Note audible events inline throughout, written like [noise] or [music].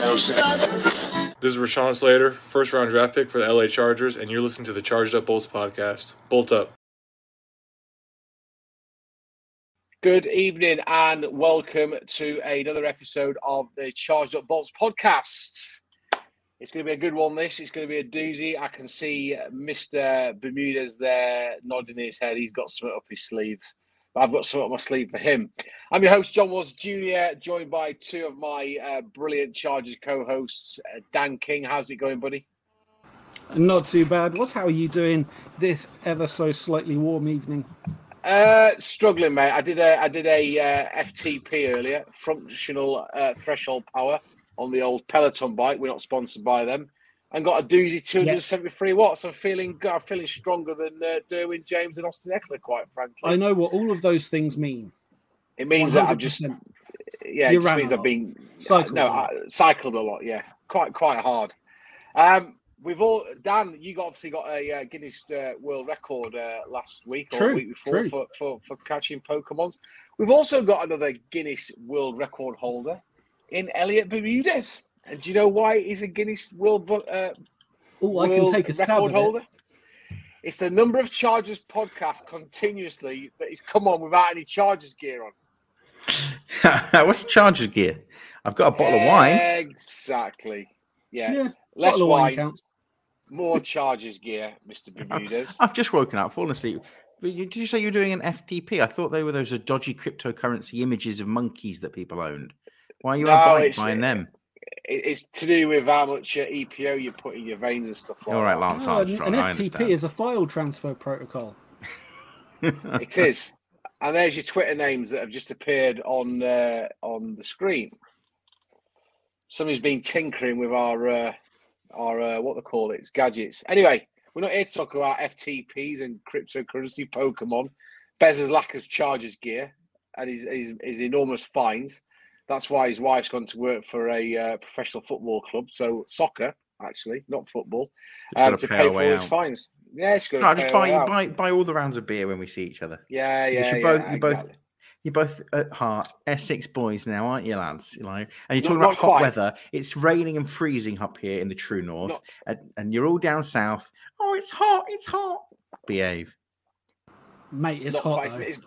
This is Rashawn Slater, first round draft pick for the LA Chargers, and you're listening to the Charged Up Bolts podcast. Bolt up. Good evening and welcome to another episode of the Charged Up Bolts podcast. It's going to be a good one. This it's going to be a doozy. I can see Mr. Bermudez there nodding his head. He's got something up his sleeve. I've got something up my sleeve for him. I'm your host, John Watts Jr., joined by two of my uh, brilliant Chargers co-hosts, uh, Dan King. How's it going, buddy? Not too bad. What's how are you doing this ever so slightly warm evening? Uh, struggling, mate. I did a I did a uh, FTP earlier, functional uh, threshold power on the old Peloton bike. We're not sponsored by them, and got a doozy 273 watts. I'm feeling good. I'm feeling stronger than uh, Derwin James and Austin Ekeler, quite frankly. I know what all of those things mean. It means that I've just yeah, it just means I've been Cycled no a lot. I, cycled a lot. Yeah, quite quite hard. Um, we've all Dan. You got obviously got a uh, Guinness uh, World Record uh, last week or True, week before for, for for catching Pokemons. We've also got another Guinness World Record holder in Elliot Bermudez. And do you know why he's a Guinness World Bo- uh, Oh, I can take a stab Record at it. holder? It's the number of Chargers podcasts continuously that he's come on without any Chargers gear on. [laughs] What's Chargers gear? I've got a bottle of wine. Exactly. Yeah. Yeah, Less bottle of wine wine, counts. more Chargers gear, Mr. [laughs] Bermudez. I've just woken up, fallen asleep. Did you say you were doing an FTP? I thought they were those dodgy cryptocurrency images of monkeys that people owned. Why are you No, a bike buying them? It- It's to do with how much uh, EPO you put in your veins and stuff like All right, that. Lance Oh, an, an I FTP understand. is a file transfer protocol. [laughs] It is. And there's your Twitter names that have just appeared on uh, on the screen. Somebody's been tinkering with our uh, our uh, what they call it, gadgets. Anyway, we're not here to talk about FTPs and cryptocurrency, Pokemon, Bez's lack of Chargers gear, and his, his his enormous fines. That's why his wife's gone to work for a uh, professional football club, so soccer actually, not football, um, gotta pay pay for way his out. fines. Yeah, she's going No, to just buy, way buy buy all the rounds of beer when we see each other. Yeah, yeah, should yeah. both- you both- exactly. You're both at heart Essex boys now, aren't you, lads? You know, and you're talking not about hot quite. weather. It's raining and freezing up here in the true north, Not- and, and you're all down south. Oh, it's hot! It's hot. Behave. Mate, it's Not hot. quite- though. It's,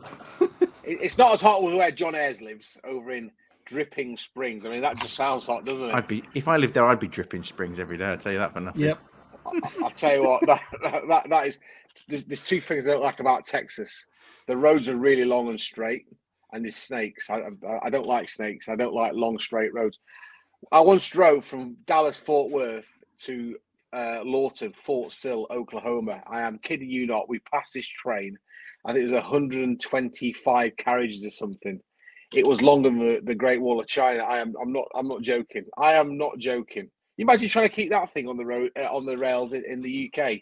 [laughs] it's not as hot as where John Ayres lives over in Dripping Springs. I mean, that just sounds hot, doesn't it? I'd be if I lived there, I'd be dripping springs every day. I'll tell you that for nothing. Yep. I- I'll tell you what, that, that, that, that is. There's, there's two things I don't like about Texas. The roads are really long and straight, and there's snakes. I, I, I don't like snakes. I don't like long straight roads. I once drove from Dallas Fort Worth to uh, Lawton, Fort Sill, Oklahoma. I am kidding you not. We passed this train. I think it was 125 carriages or something. It was longer than the, the Great Wall of China. I am. I'm not. I'm not joking. I am not joking. You imagine trying to keep that thing on the road uh, on the rails in, in the UK.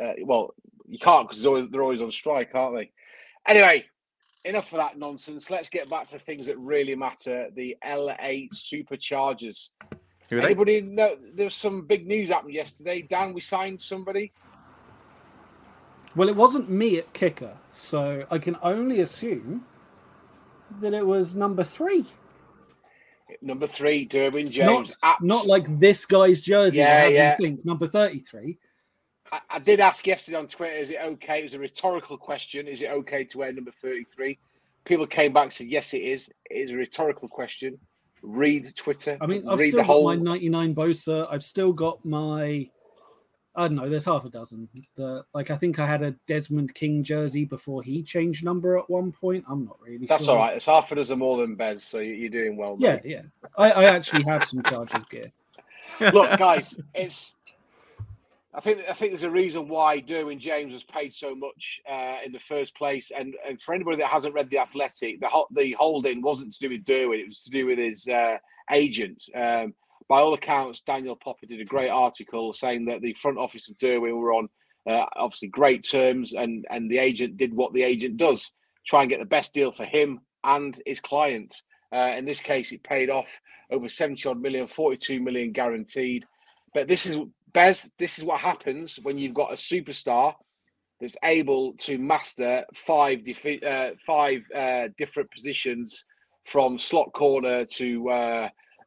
Uh, well, you can't because they're always on strike, aren't they? Anyway, enough of that nonsense. Let's get back to the things that really matter. The LA Superchargers. Who are they? Anybody know? There was some big news happened yesterday. Dan, we signed somebody. Well, it wasn't me at kicker, so I can only assume that it was number three. Number three, Derwin James. Not, not like this guy's jersey. Yeah, Yeah, think number thirty-three? I, I did ask yesterday on Twitter, is it okay? It was a rhetorical question. Is it okay to wear number 33? People came back and said, yes, it is. It is a rhetorical question. Read Twitter. I mean, I've read still the got whole. my ninety-nine Bosa. I've still got my. I don't know. There's half a dozen. The like, I think I had a Desmond King jersey before he changed number at one point. I'm not really. That's sure. all right. It's half a dozen more than Bez, so you- you're doing well. Yeah, yeah. I, I actually have some Chargers gear. [laughs] [laughs] Look, guys, it's. I think I think there's a reason why Derwin James was paid so much uh, in the first place, and and for anybody that hasn't read the Athletic, the ho- the holding wasn't to do with Derwin; it was to do with his uh, agent. Um, by all accounts, Daniel Popper did a great article saying that the front office of Derwin were on uh, obviously great terms, and and the agent did what the agent does: try and get the best deal for him and his client. Uh, in this case, it paid off over 70 odd million, 42 million guaranteed. But this is Bez, this is what happens when you've got a superstar that's able to master five defi- uh, five uh, different positions from slot corner to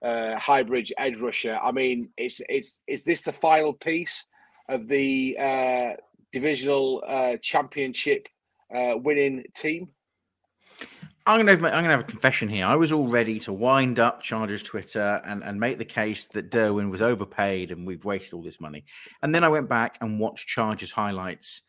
uh, hybrid edge rusher. I mean, it's it's is this the final piece of the uh, divisional uh, championship uh, winning team? I'm gonna I'm gonna have a confession here. I was all ready to wind up Chargers Twitter and, and make the case that Derwin was overpaid and we've wasted all this money. And then I went back and watched Chargers highlights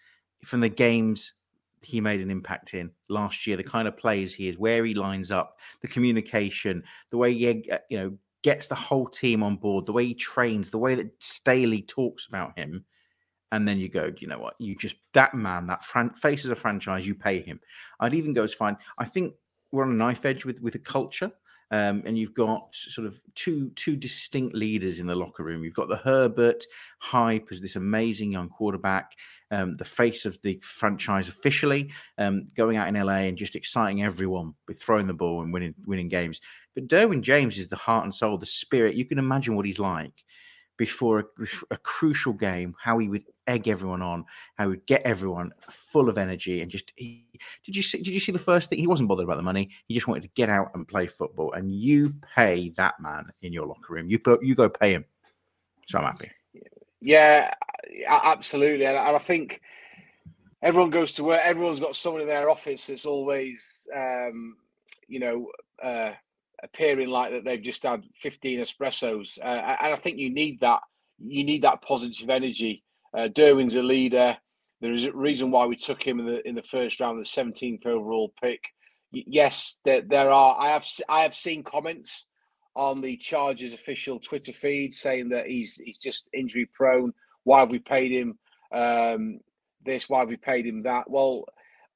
from the games he made an impact in last year. The kind of plays he is, where he lines up, the communication, the way he uh, you know gets the whole team on board, the way he trains, the way that Staley talks about him. And then you go, you know what? You just that man, that fran- faces a franchise. You pay him. I'd even go as fine. I think we're on a knife edge with with a culture. Um, and you've got sort of two two distinct leaders in the locker room. You've got the Herbert hype as this amazing young quarterback, um, the face of the franchise officially, um, going out in LA and just exciting everyone with throwing the ball and winning winning games. But Derwin James is the heart and soul, the spirit. You can imagine what he's like before a, a, crucial game, how he would egg everyone on, how he would get everyone full of energy, and just he, did you see? Did you see the first thing? He wasn't bothered about the money. He just wanted to get out and play football. And you pay that man in your locker room. You you go pay him. So I'm happy. Yeah, absolutely, and I think everyone goes to work. Everyone's got someone in their office that's always, um, you know. Uh, appearing like that they've just had 15 espressos. Uh, and I think you need that. You need that positive energy. Uh, Derwin's a leader. There is a reason why we took him in the in the first round, the 17th overall pick. Yes, there, there are. I have I have seen comments on the Chargers official Twitter feed saying that he's he's just injury prone. Why have we paid him um, this? Why have we paid him that? Well,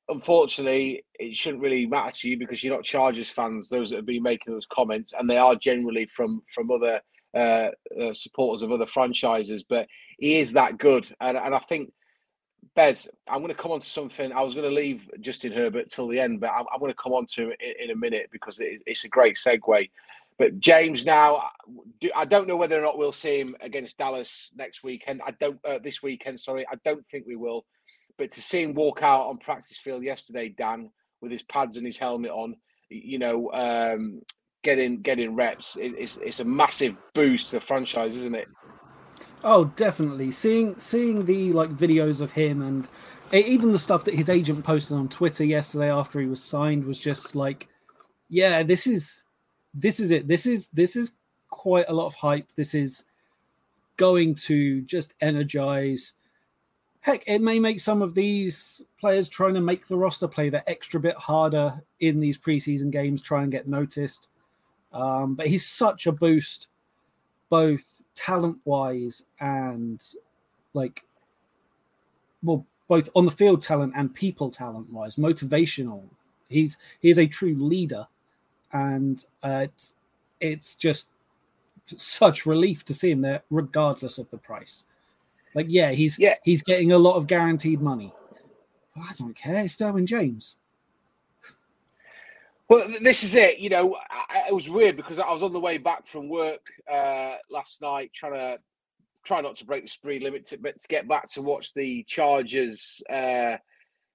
unfortunately, it shouldn't really matter to you because you're not Chargers fans. Those that have been making those comments, and they are generally from from other uh, uh, supporters of other franchises. But he is that good, and and I think. Bez, I'm going to come on to something. I was going to leave Justin Herbert till the end, but I'm, I'm going to come on to it in, in a minute because it, it's a great segue. But James, now I don't know whether or not we'll see him against Dallas next weekend. I don't uh, this weekend. Sorry, I don't think we will. But to see him walk out on practice field yesterday, Dan, with his pads and his helmet on, you know, um, getting getting reps, it, it's it's a massive boost to the franchise, isn't it? Oh, definitely. Seeing seeing the like videos of him and even the stuff that his agent posted on Twitter yesterday after he was signed was just like, yeah, this is this is it. This is this is quite a lot of hype. This is going to just energize heck, it may make some of these players trying to make the roster play that extra bit harder in these preseason games, try and get noticed. Um, but he's such a boost, both talent wise and like, well, both on the field talent and people talent wise, motivational. He's he's a true leader, and uh, it's it's just such relief to see him there, regardless of the price. Like, yeah, he's yeah. he's getting a lot of guaranteed money. I don't care. It's Derwin James. Well, this is it. You know, I, it was weird because I was on the way back from work uh, last night, trying to try not to break the speed limit, to, but to get back to watch the Chargers uh,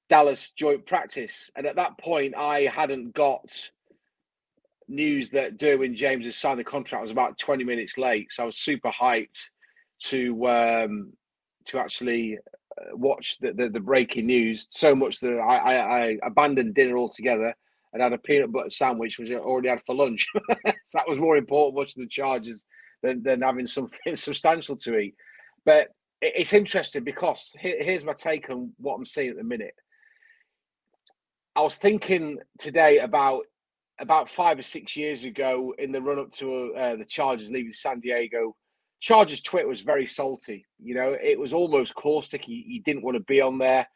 Dallas joint practice. And at that point, I hadn't got news that Derwin James had signed the contract. I was about 20 minutes late, so I was super hyped to um, to actually uh, watch the, the, the, breaking news so much that I, I, I, abandoned dinner altogether and had a peanut butter sandwich, which I already had for lunch. [laughs] so that was more important watching the charges than, than having something [laughs] substantial to eat. But it, it's interesting because here, here's my take on what I'm seeing at the minute. I was thinking today about about five or six years ago in the run up to uh, the Chargers leaving San Diego Chargers Twitter was very salty. You know, it was almost caustic. He, he didn't want to be on there.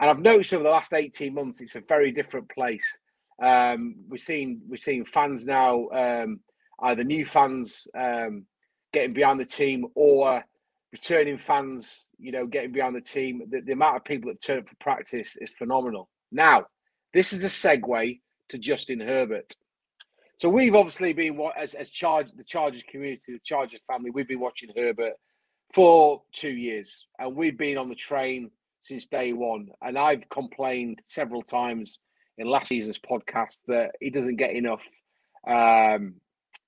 And I've noticed over the last 18 months, it's a very different place. Um, we're seeing we're seeing fans now, um, either new fans um, getting behind the team or returning fans, you know, getting behind the team. The, the amount of people that turn up for practice is phenomenal. Now, this is a segue to Justin Herbert. So we've obviously been as as charge the Chargers community, the Chargers family. We've been watching Herbert for two years, and we've been on the train since day one. And I've complained several times in last season's podcast that he doesn't get enough um,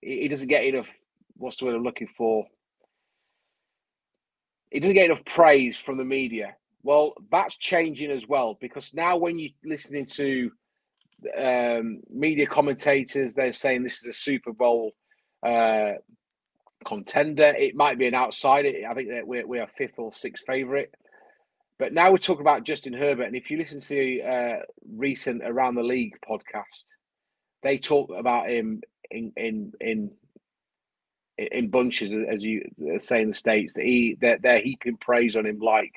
he, he doesn't get enough. What's the word I'm looking for? He doesn't get enough praise from the media. Well, that's changing as well because now when you're listening to um, media commentators, they're saying this is a Super Bowl uh, contender. It might be an outsider. I think that we're, we're fifth or sixth favorite. But now we're talking about Justin Herbert. And if you listen to the uh, recent Around the League podcast, they talk about him in in in in bunches, as you say in the states. That he they're, they're heaping praise on him like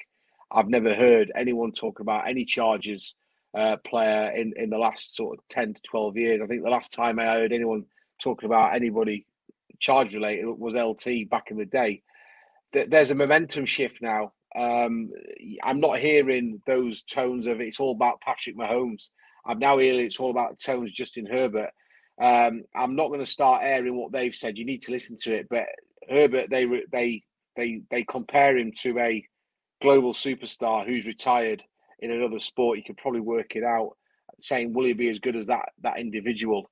I've never heard anyone talk about any Chargers uh, player in in the last sort of ten to twelve years. I think the last time I heard anyone talking about anybody charge related was LT back in the day. There's a momentum shift now. Um, I'm not hearing those tones of it's all about Patrick Mahomes. I'm now hearing it's all about tones Justin Herbert. Um, I'm not going to start airing what they've said. You need to listen to it. But Herbert, they they they they compare him to a global superstar who's retired in another sport. You could probably work it out, saying will he be as good as that that individual?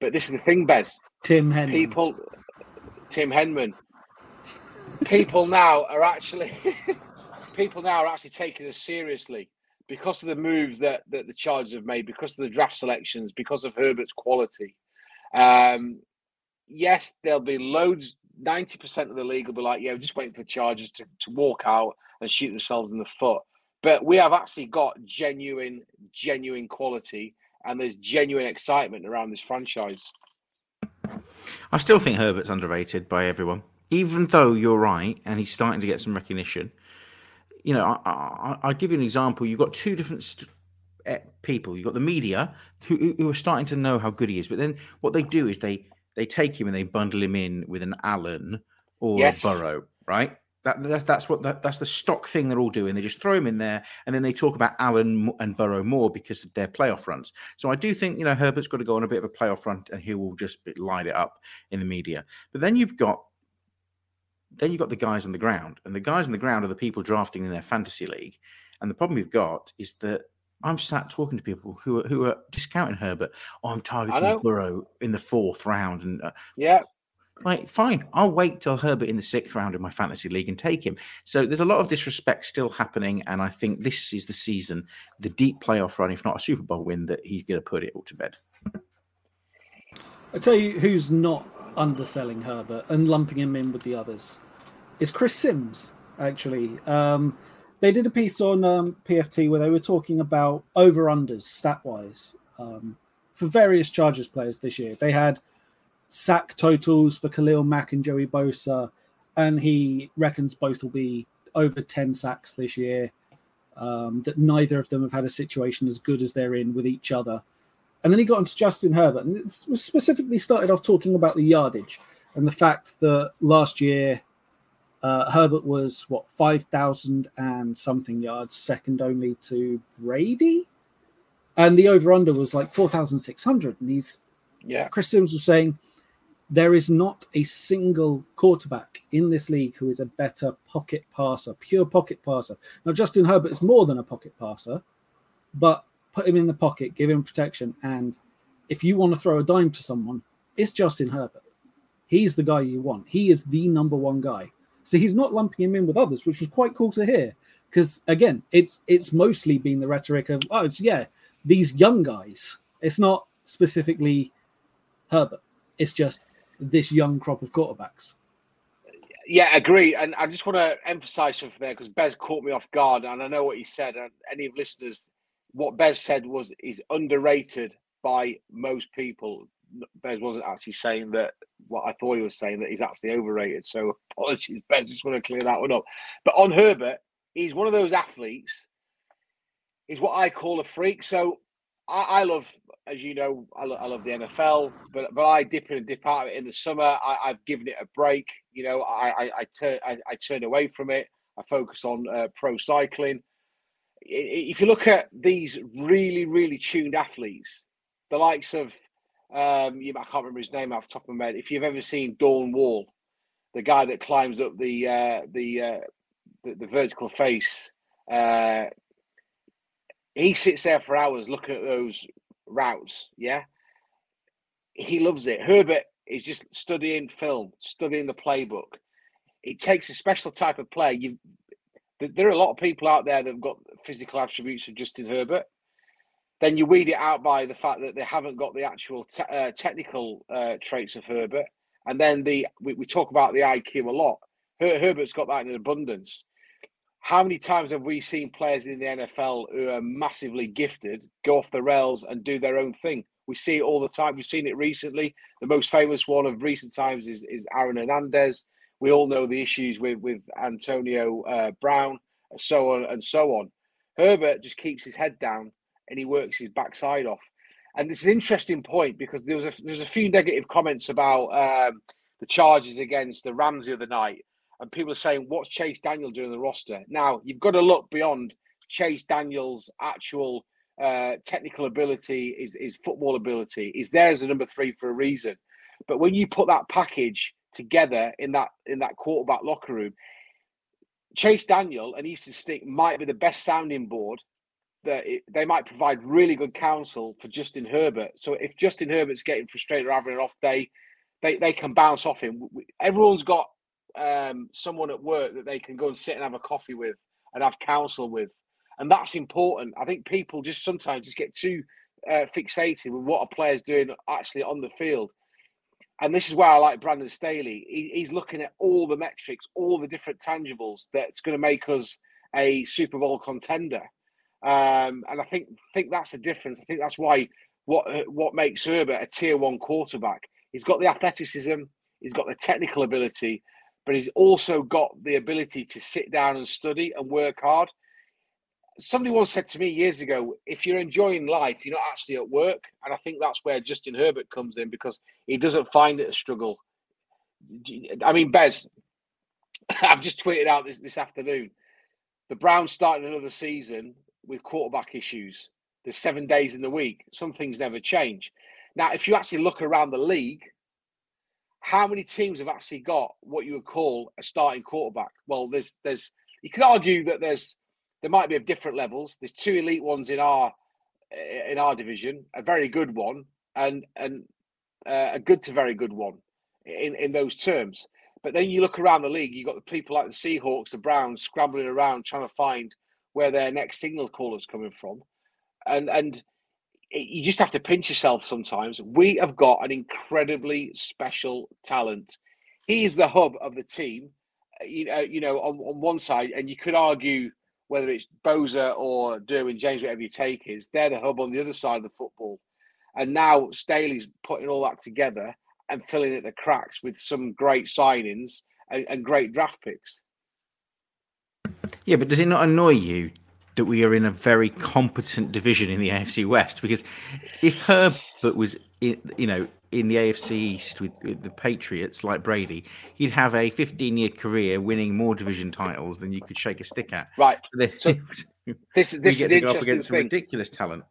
But this is the thing, Bez. Tim Henman. People, Tim Henman. People now are actually [laughs] people now are actually taking us seriously because of the moves that, that the Chargers have made, because of the draft selections, because of Herbert's quality. Um, yes, there'll be loads. Ninety percent of the league will be like, "Yeah, we're just waiting for the Chargers to, to walk out and shoot themselves in the foot." But we have actually got genuine, genuine quality, and there's genuine excitement around this franchise. I still think Herbert's underrated by everyone, even though you're right, and he's starting to get some recognition you know, I, will give you an example. You've got two different st- eh, people. You've got the media who, who are starting to know how good he is, but then what they do is they they take him and they bundle him in with an Allen or yes. a Burrow, right? That, that, that's what that, that's the stock thing they're all doing. They just throw him in there, and then they talk about Allen and Burrow more because of their playoff runs. So I do think you know Herbert's got to go on a bit of a playoff run, and he will just light it up in the media. But then you've got then you've got the guys on the ground, and the guys on the ground are the people drafting in their fantasy league. And the problem you've got is that I'm sat talking to people who are who are discounting Herbert. Oh, I'm targeting Burrow in the fourth round, and uh, yeah, like fine, I'll wait till Herbert in the sixth round in my fantasy league and take him. So there's a lot of disrespect still happening, and I think this is the season, the deep playoff run, if not a Super Bowl win, that he's going to put it all to bed. I tell you, who's not underselling Herbert and lumping him in with the others is Chris Sims. Actually, um, they did a piece on um, PFT where they were talking about over unders stat wise um, for various Chargers players this year. They had sack totals for Khalil Mack and Joey Bosa, and he reckons both will be over 10 sacks this year. Um, that neither of them have had a situation as good as they're in with each other. And then he got into Justin Herbert and specifically started off talking about the yardage and the fact that last year uh, Herbert was what five thousand and something yards, second only to Brady, and the over under was like four thousand six hundred. And he's yeah. Chris Sims was saying there is not a single quarterback in this league who is a better pocket passer, pure pocket passer. Now Justin Herbert is more than a pocket passer, but put him in the pocket, give him protection, and if you want to throw a dime to someone, it's Justin Herbert. He's the guy you want. He is the number one guy. So he's not lumping him in with others, which was quite cool to hear. Because again, it's it's mostly been the rhetoric of oh, it's yeah, these young guys. It's not specifically Herbert. It's just this young crop of quarterbacks. Yeah, agree. And I just want to emphasize something there because Bez caught me off guard, and I know what he said. And any of listeners, what Bez said was is underrated by most people. Bez wasn't actually saying that what I thought he was saying that he's actually overrated. So apologies, Bez. Just want to clear that one up. But on Herbert, he's one of those athletes. He's what I call a freak. So I, I love, as you know, I, lo- I, love the NFL, but but I dip in and dip out of it in the summer. I, have given it a break. You know, I I, I turn I, I, turn away from it. I focus on uh, pro cycling. If you look at these really really tuned athletes, the likes of um, you, I can't remember his name off the top of my head. If you've ever seen Dawn Wall, the guy that climbs up the uh, the, uh, the, the vertical face, uh, he sits there for hours looking at those routes. Yeah, he loves it. Herbert, is just studying film, studying the playbook. It takes a special type of play. You, there are a lot of people out there that have got physical attributes of Justin Herbert. Then you weed it out by the fact that they haven't got the actual te- uh, technical uh, traits of Herbert. And then the we, we talk about the IQ a lot. Her, Herbert's got that in abundance. How many times have we seen players in the NFL who are massively gifted go off the rails and do their own thing? We see it all the time. We've seen it recently. The most famous one of recent times is, is Aaron Hernandez. We all know the issues with, with Antonio uh, Brown, so on and so on. Herbert just keeps his head down and he works his backside off. And it's an interesting point because there was a there's a few negative comments about um, the charges against the Rams the other night, and people are saying, "What's Chase Daniel doing in the roster?" Now you've got to look beyond Chase Daniel's actual uh, technical ability, his, his football ability. He's there as a number three for a reason. But when you put that package together in that in that quarterback locker room, Chase Daniel and Easton Stick might be the best sounding board that it, they might provide really good counsel for Justin Herbert. So if Justin Herbert's getting frustrated or having an off day, they, they can bounce off him. Everyone's got um, someone at work that they can go and sit and have a coffee with and have counsel with, and that's important. I think people just sometimes just get too uh, fixated with what a player's doing actually on the field. And this is where I like Brandon Staley. He, he's looking at all the metrics, all the different tangibles that's going to make us a Super Bowl contender. Um, and I think think that's the difference. I think that's why what what makes Herbert a tier one quarterback. He's got the athleticism, he's got the technical ability, but he's also got the ability to sit down and study and work hard. Somebody once said to me years ago, if you're enjoying life, you're not actually at work. And I think that's where Justin Herbert comes in because he doesn't find it a struggle. I mean, Bez, [laughs] I've just tweeted out this this afternoon. The Browns starting another season with quarterback issues. There's seven days in the week. Some things never change. Now, if you actually look around the league, how many teams have actually got what you would call a starting quarterback? Well, there's there's you could argue that there's there might be of different levels. There's two elite ones in our in our division, a very good one, and and uh, a good to very good one in in those terms. But then you look around the league, you've got the people like the Seahawks, the Browns scrambling around trying to find where their next signal call is coming from, and and you just have to pinch yourself sometimes. We have got an incredibly special talent. He is the hub of the team, uh, you know. You know, on, on one side, and you could argue whether it's Bosa or Derwin James, whatever you take is, they're the hub on the other side of the football. And now Staley's putting all that together and filling in the cracks with some great signings and, and great draft picks. Yeah, but does it not annoy you that we are in a very competent division in the AFC West? Because if Herbert was, in, you know, in the AFC East with, with, the Patriots like Brady, he'd have a 15-year career winning more division titles than you could shake a stick at. Right. [laughs] So this, is [laughs] this is go up against thing. ridiculous talent.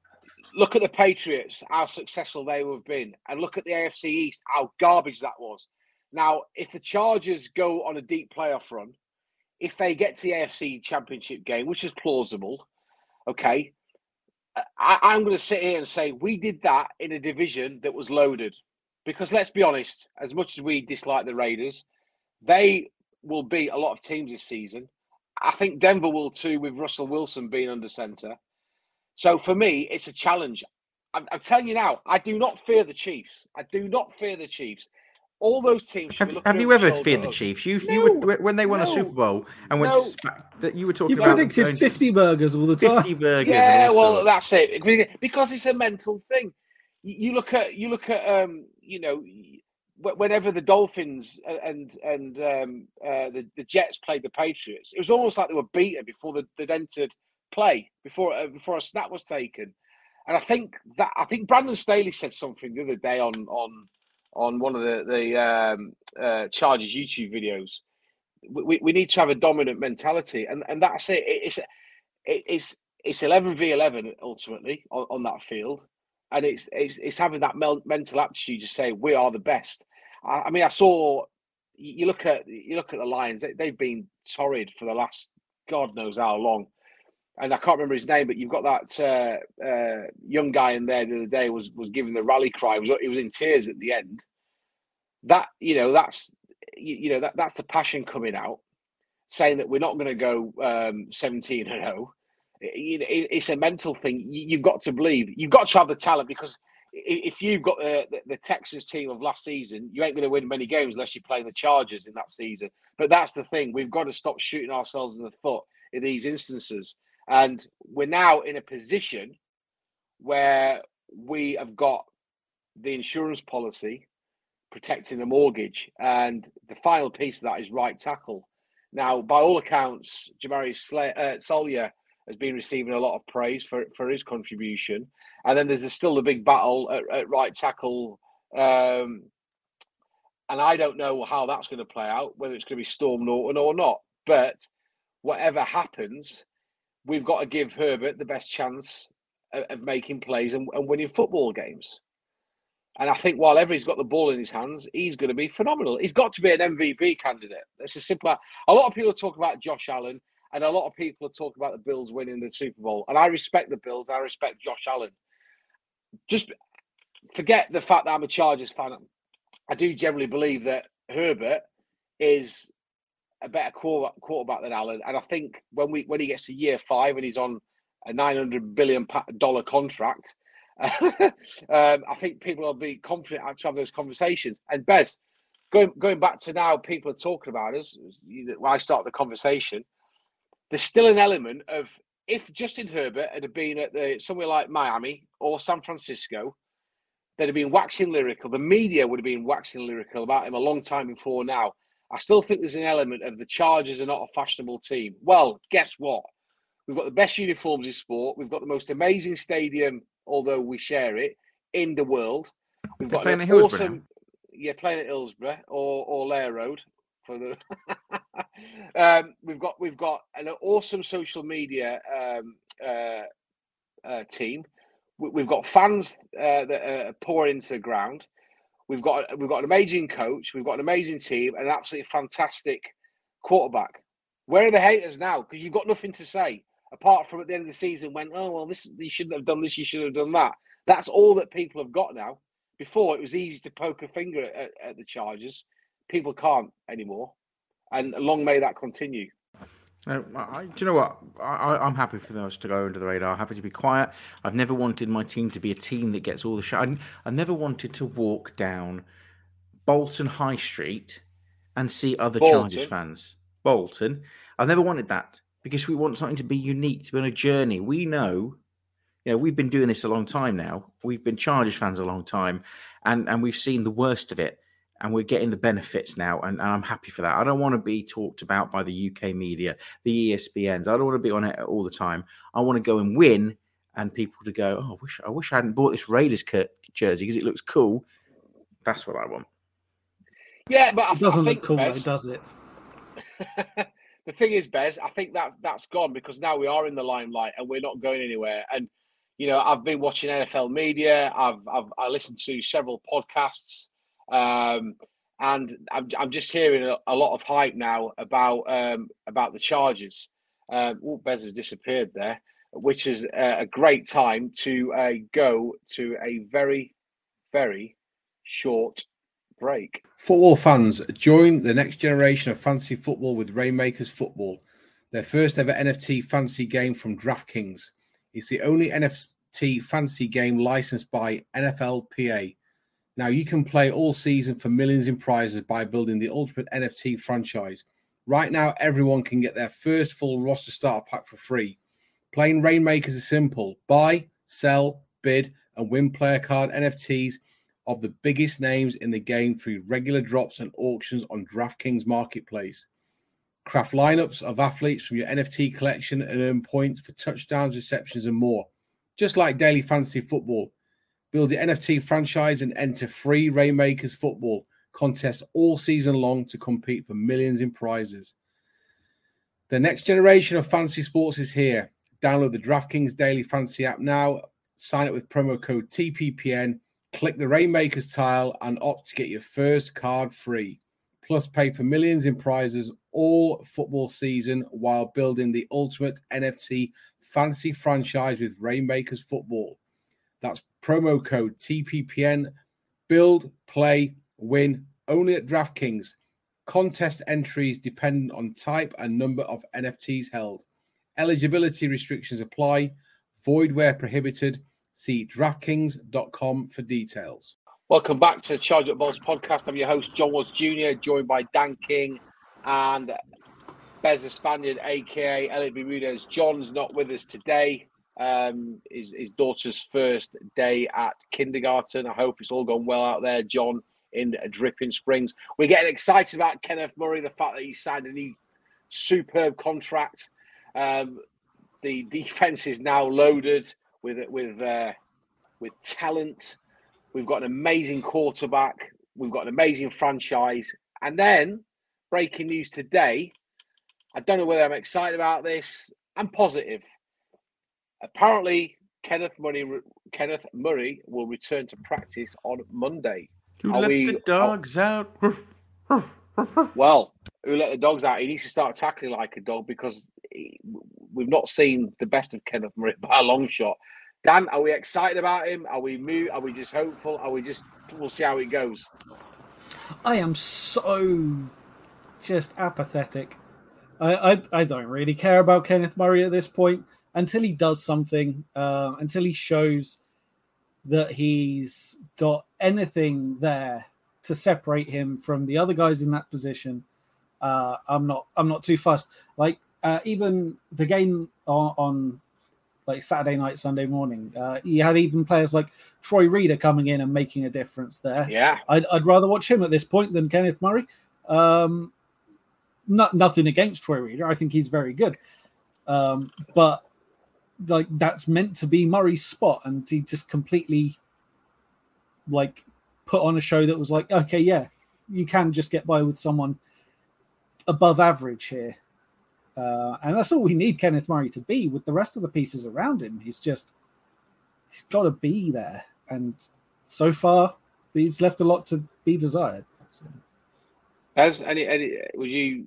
Look at the Patriots, how successful they have been, and look at the AFC East, how garbage that was. Now, if the Chargers go on a deep playoff run, if they get to the AFC Championship game, which is plausible, okay, uh, I, am going to sit here and say we did that in a division that was loaded. Because let's be honest, as much as we dislike the Raiders, they will beat a lot of teams this season. I think Denver will too, with Russell Wilson being under center. So for me, it's a challenge. I'm, I'm telling you now, I do not fear the Chiefs. I do not fear the Chiefs all those teams. Have, have you ever feared the Chiefs? You, no, you were, when they won no, a Super Bowl and went no. that you were talking you about. You predicted fifty burgers all the time. Fifty burgers. Yeah, well, that's it. Because it's a mental thing. You look at you look at um, you know whenever the Dolphins and and um, uh, the the Jets played the Patriots, it was almost like they were beaten before they'd entered play before uh, before a snap was taken. And I think that I think Brandon Staley said something the other day on on on one of the the um, uh, Chargers YouTube videos. We, we need to have a dominant mentality, and, and that's it. It's it's it's eleven v eleven ultimately on, on that field, and it's it's it's having that mental aptitude to say we are the best. I, I, mean, I saw you look at you look at the Lions; they, they've been torrid for the last God knows how long and I can't remember his name, but you've got that uh, uh, young guy in there the other day was was giving the rally cry. He was, he was in tears at the end. that you know that's you, you know that that's the passion coming out, saying that we're not going to go um, 17 and 0. It, it, it's a mental thing. You, have got to believe. You've got to have the talent because if you've got the, the, the Texas team of last season, you ain't going to win many games unless you play the Chargers in that season. But that's the thing. We've got to stop shooting ourselves in the foot in these instances. And we're now in a position where we have got the insurance policy protecting the mortgage. And the final piece of that is right tackle. Now, by all accounts, Jamaree uh, Salyer has been receiving a lot of praise for, for his contribution. And then there's still a big battle at, at right tackle. Um, and I don't know how that's going to play out, whether it's going to be Storm Norton or not. But whatever happens, we've got to give Herbert the best chance of, of making plays and, and, winning football games. And I think while Every's got the ball in his hands, he's going to be phenomenal. He's got to be an MVP candidate. It's a simple. A lot of people talk about Josh Allen, and a lot of people talk about the Bills winning the Super Bowl. And I respect the Bills. I respect Josh Allen. Just forget the fact that I'm a Chargers fan. I do generally believe that Herbert is a better quarterback than Allen. And I think when we when he gets to year five and he's on a nine hundred billion dollar contract, [laughs] um, I think people will be confident to have those conversations. And Bez, going going back to now, people are talking about us. When I start the conversation, there's still an element of if Justin Herbert had been at the somewhere like Miami or San Francisco, they'd have been waxing lyrical. The media would have been waxing lyrical about him a long time before now. I still think there's an element of the Chargers are not a fashionable team. Well, guess what? We've got the best uniforms in sport. We've got the most amazing stadium, although we share it, in the world. We've got an awesome, yeah, playing at Hillsborough or or Layer Road for the. [laughs] um, we've got we've got an awesome social media um, uh, uh, team. We, have got fans uh, that are pouring into the ground. We've got we've got an amazing coach. We've got an amazing team and an absolutely fantastic quarterback. Where are the haters now? Because you've got nothing to say apart from at the end of the season when oh well this you shouldn't have done this you should have done that. That's all that people have got now. Before it was easy to poke a finger at, at the Chargers. People can't anymore, and long may that continue. Uh, I, do you know what? I, am happy for those to go under the radar. Happy to be quiet. I've never wanted my team to be a team that gets all the shit. I, I never wanted to walk down Bolton High Street and see other Bolton. Chargers fans. Bolton. I've never wanted that because we want something to be unique, to be on a journey. We know, you know, we've been doing this a long time now. We've been Chargers fans a long time, and and we've seen the worst of it and we're getting the benefits now, and, and, I'm happy for that. I don't want to be talked about by the UK media, the ESPNs. I don't want to be on it all the time. I want to go and win, and people to go, "Oh, I wish I wish I hadn't bought this Raiders jersey because it looks cool." That's what I want. Yeah, but it doesn't look cool, Bez, though, does it? [laughs] the thing is, Bez, I think that's that's gone because now we are in the limelight and we're not going anywhere. And you know, I've been watching NFL media. I've I've I listened to several podcasts um, and I'm, I'm just hearing a, a lot of hype now about um, about the Chargers. Um, oh, Bez has disappeared there, which is a, a great time to uh, go to a very, very short break. Football fans, join the next generation of fantasy football with Reignmakers Football, their first ever NFT fantasy game from DraftKings. It's the only NFT fantasy game licensed by NFLPA now you can play all season for millions in prizes by building the ultimate NFT franchise. Right now, everyone can get their first full roster starter pack for free. Playing Reignmakers is simple buy, sell, bid, and win player card NFTs of the biggest names in the game through regular drops and auctions on DraftKings Marketplace. Craft lineups of athletes from your NFT collection and earn points for touchdowns, receptions, and more. Just like daily fantasy football, Build your NFT franchise and enter free Reignmakers football contests all season long to compete for millions in prizes. The next generation of fantasy sports is here. Download the DraftKings Daily Fantasy app now. Sign up with promo code TPPN. Click the Reignmakers tile and opt to get your first card free. Plus, pay for millions in prizes all football season while building the ultimate NFT fantasy franchise with Reignmakers Football. That's promo code TPPN. Build, play, win only at DraftKings. Contest entries depend on type and number of NFTs held. Eligibility restrictions apply. Void where prohibited. See DraftKings.com for details. Welcome back to the Charged Up Bolts podcast. I'm your host, John Watts Jr., joined by Dan King and Bez the Spaniard, aka Elliot Bermudez. John's not with us today. Um, his, his daughter's first day at kindergarten. I hope it's all gone well out there, John, in Dripping Springs. We're getting excited about Kenneth Murray, the fact that he signed a new superb contract. Um, the defense is now loaded with with uh, with talent. We've got an amazing quarterback. We've got an amazing franchise. And then, breaking news today. I don't know whether I'm excited about this. I'm positive. Apparently, Kenneth Murray, Kenneth Murray will return to practice on Monday. You Are let we- the dogs out. Well, who let the dogs out? He needs to start tackling like a dog because he- we've not seen the best of Kenneth Murray by a long shot. Dan, are we excited about him? Are we moved? Are we just hopeful? Are we just? We'll see how it goes. I am so just apathetic. I, I I don't really care about Kenneth Murray at this point until he does something. Uh, until he shows that he's got anything there to separate him from the other guys in that position. Uh, I'm not I'm not too fussed. Like uh, even the game on, on like Saturday night, Sunday morning, uh, he had even players like Troy Reeder coming in and making a difference there. Yeah, I'd, I'd rather watch him at this point than Kenneth Murray. Um, not nothing against Troy Reeder. I think he's very good. Um, but like that's meant to be Murray's spot, and he just completely like put on a show that was like, okay, yeah, you can just get by with someone above average here. Uh, and that's all we need Kenneth Murray to be with the rest of the pieces around him. He's just, he's got to be there. And so far, he's left a lot to be desired. So, Has any, any? Would you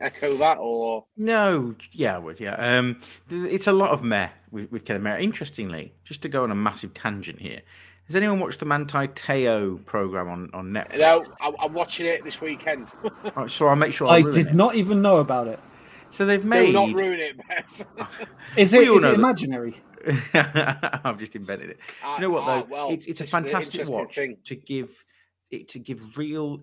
echo that or? No, yeah, I would, yeah. Um, it's a lot of meh with, with Kenneth Murray. Interestingly, just to go on a massive tangent here, has anyone watched the Manti Teo program on, on Netflix? No, I'm, I'm watching it this weekend. [laughs] Oh, so I'll make sure I, I did it. not even know about it. So they've Do made. not ruin it, Beth. [laughs] Is We it, all is know it that- imaginary? [laughs] I've just invented it. Ah, you know what ah, though? well, it's it's a this is an fantastic interesting watch thing. to give it to give real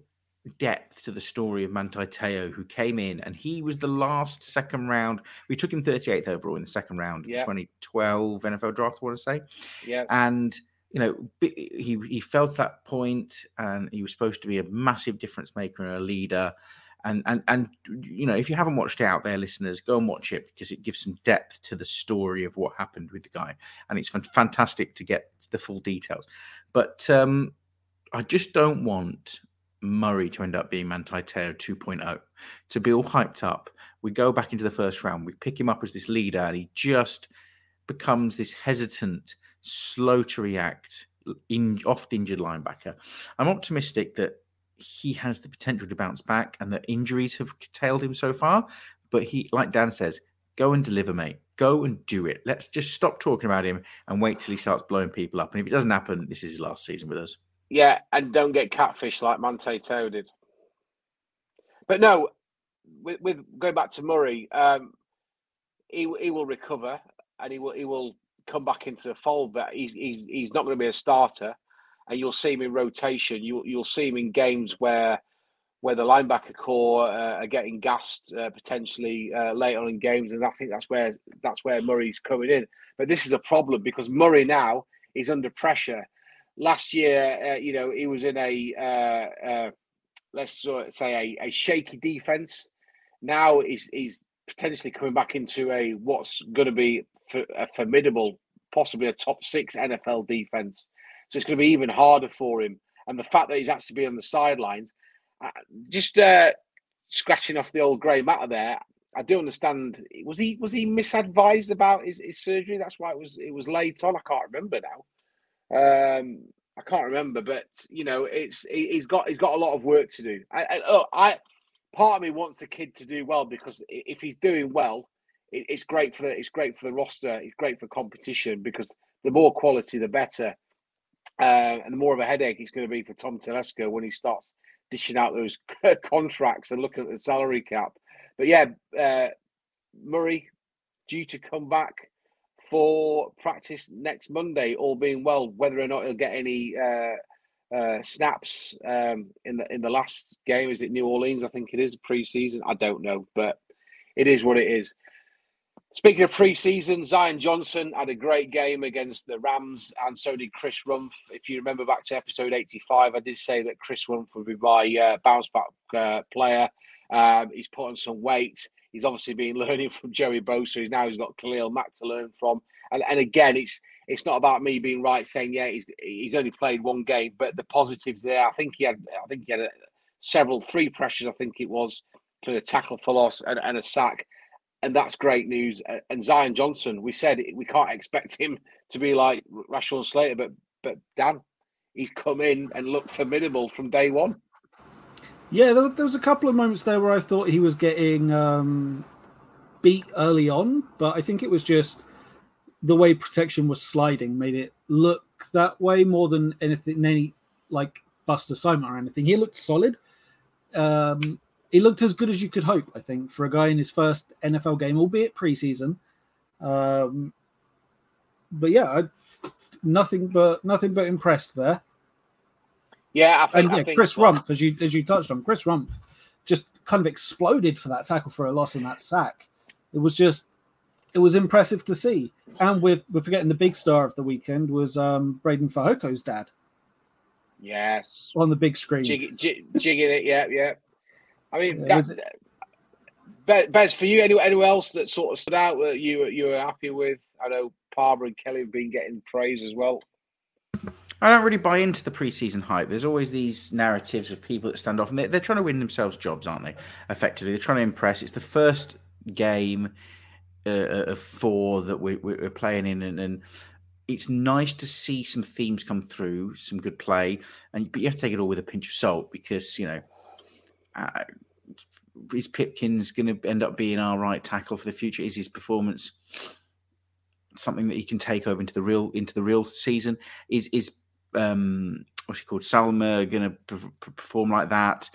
depth to the story of Manti Teo, who came in and he was the last second round. We took him 38th overall in the second round of Yeah. the 2012 NFL draft. I want to say, Yes. and you know he he fell to that point, and he was supposed to be a massive difference maker and a leader. And and and you know, if you haven't watched it out there, listeners, go and watch it because it gives some depth to the story of what happened with the guy, and it's fantastic to get the full details. But um, I just don't want Murray to end up being Manti Teo 2.0 to be all hyped up. We go back into the first round, we pick him up as this leader, and he just becomes this hesitant, slow to react, in, oft injured linebacker. I'm optimistic that he has the potential to bounce back and that injuries have curtailed him so far. But he, like Dan says, go and deliver, mate. Go and do it. Let's just stop talking about him and wait till he starts blowing people up. And if it doesn't happen, this is his last season with us. Yeah, and don't get catfish like Manti Teo did. But no, with, with going back to Murray, um, he he will recover and he will he will come back into the fold. But he's he's he's not going to be a starter, and you'll see him in rotation. You you'll see him in games where where the linebacker corps uh, are getting gassed uh, potentially uh, later on in games, and I think that's where that's where Murray's coming in. But this is a problem because Murray now is under pressure. Last year, uh, you know, he was in a uh, uh, let's sort of say a, a shaky defense. Now he's he's potentially coming back into a what's going to be a formidable, possibly a top six NFL defense. So it's going to be even harder for him. And the fact that he's actually been on the sidelines, uh, just uh, scratching off the old grey matter there. I do understand. Was he was he misadvised about his, his surgery? That's why it was it was late on. I can't remember now. Um, I can't remember, but you know, it's he, he's got he's got a lot of work to do. I, I, I part of me wants the kid to do well because if he's doing well, it, it's great for the it's great for the roster. It's great for competition because the more quality, the better. Uh, and the more of a headache it's going to be for Tom Telesco when he starts dishing out those [laughs] contracts and looking at the salary cap. But yeah, uh, Murray due to come back for practice next Monday, all being well. Whether or not he'll get any uh, uh, snaps um, in the in the last game, is it New Orleans? I think it is preseason. I don't know, but it is what it is. Speaking of preseason, Zion Johnson had a great game against the Rams, and so did Chris Rumph. If you remember back to episode 85, I did say that Chris Rumph would be my uh, bounce back uh, player. Um, he's put on some weight. He's obviously been [laughs] learning from Joey Bosa. He's now he's got Khalil Mack to learn from. And, and again, it's it's not about me being right saying yeah he's, he's only played one game, but the positives there. I think he had I think he had a, several three pressures. I think it was a tackle for loss and, and a sack and that's great news. And Zion Johnson, we said we can't expect him to be like Rashawn Slater, but but Dan, he's come in and looked formidable from day one. Yeah, there, there was a couple of moments there where I thought he was getting um, beat early on, but I think it was just the way protection was sliding made it look that way more than anything, any like Buster assignment or anything. He looked solid. Um, he looked as good as you could hope. I think for a guy in his first NFL game, albeit preseason. Um, but yeah, I, nothing but nothing but impressed there. Yeah, think, and yeah, think, Chris Rumph, as you as you touched on, Chris Rumph just kind of exploded for that tackle for a loss and that sack. It was just it was impressive to see. And we're, we're forgetting the big star of the weekend was um, Breiden Fehoko's dad. Yes. On the big screen. Jig, jig, jigging it, yeah, yeah. I mean, yeah, that, Bez, for you, anyone, anyone else that sort of stood out that you you were happy with? I know Palmer and Kelly have been getting praise as well. I don't really buy into the preseason hype. There's always these narratives of people that stand off, and they're, they're trying to win themselves jobs, aren't they? Effectively, they're trying to impress. It's the first game uh, uh of four that we, are playing in, and, and, it's nice to see some themes come through, some good play, and but you have to take it all with a pinch of salt because you know uh, is Pipkins going to end up being our right tackle for the future? Is his performance something that he can take over into the real into the real season? Is is um, what's he called Salma going to perform like that?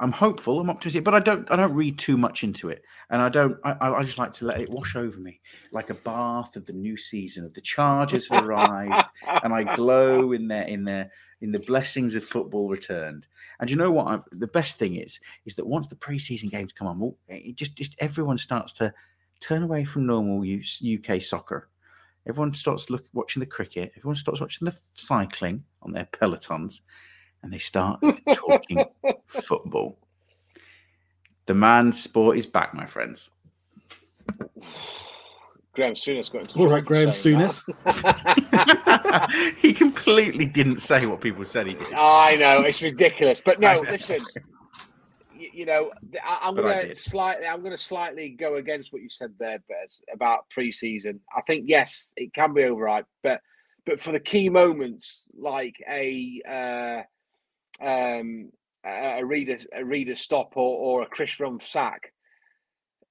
I'm hopeful. I'm optimistic, but I don't. I don't read too much into it, and I don't. I, I just like to let it wash over me like a bath of the new season of the Chargers have arrived, [laughs] and I glow in their in their in the blessings of football returned. And you know what? I've, the best thing is, is that once the preseason games come on, well, it just, just everyone starts to turn away from normal UK soccer. Everyone starts look, watching the cricket. Everyone starts watching the cycling on their pelotons, and they start [laughs] talking football. The man's sport is back, my friends. Graham Souness got into All right, Graham Souness. [laughs] he completely didn't say what people said he did. I know it's ridiculous, but no, listen. You, know, I, am going to slightly, I'm going to slightly go against what you said there, Bez, about preseason. I think yes, it can be overhyped, but but for the key moments like a uh, um, a Reeder a Reeder stop or, or a Chris Rumph sack,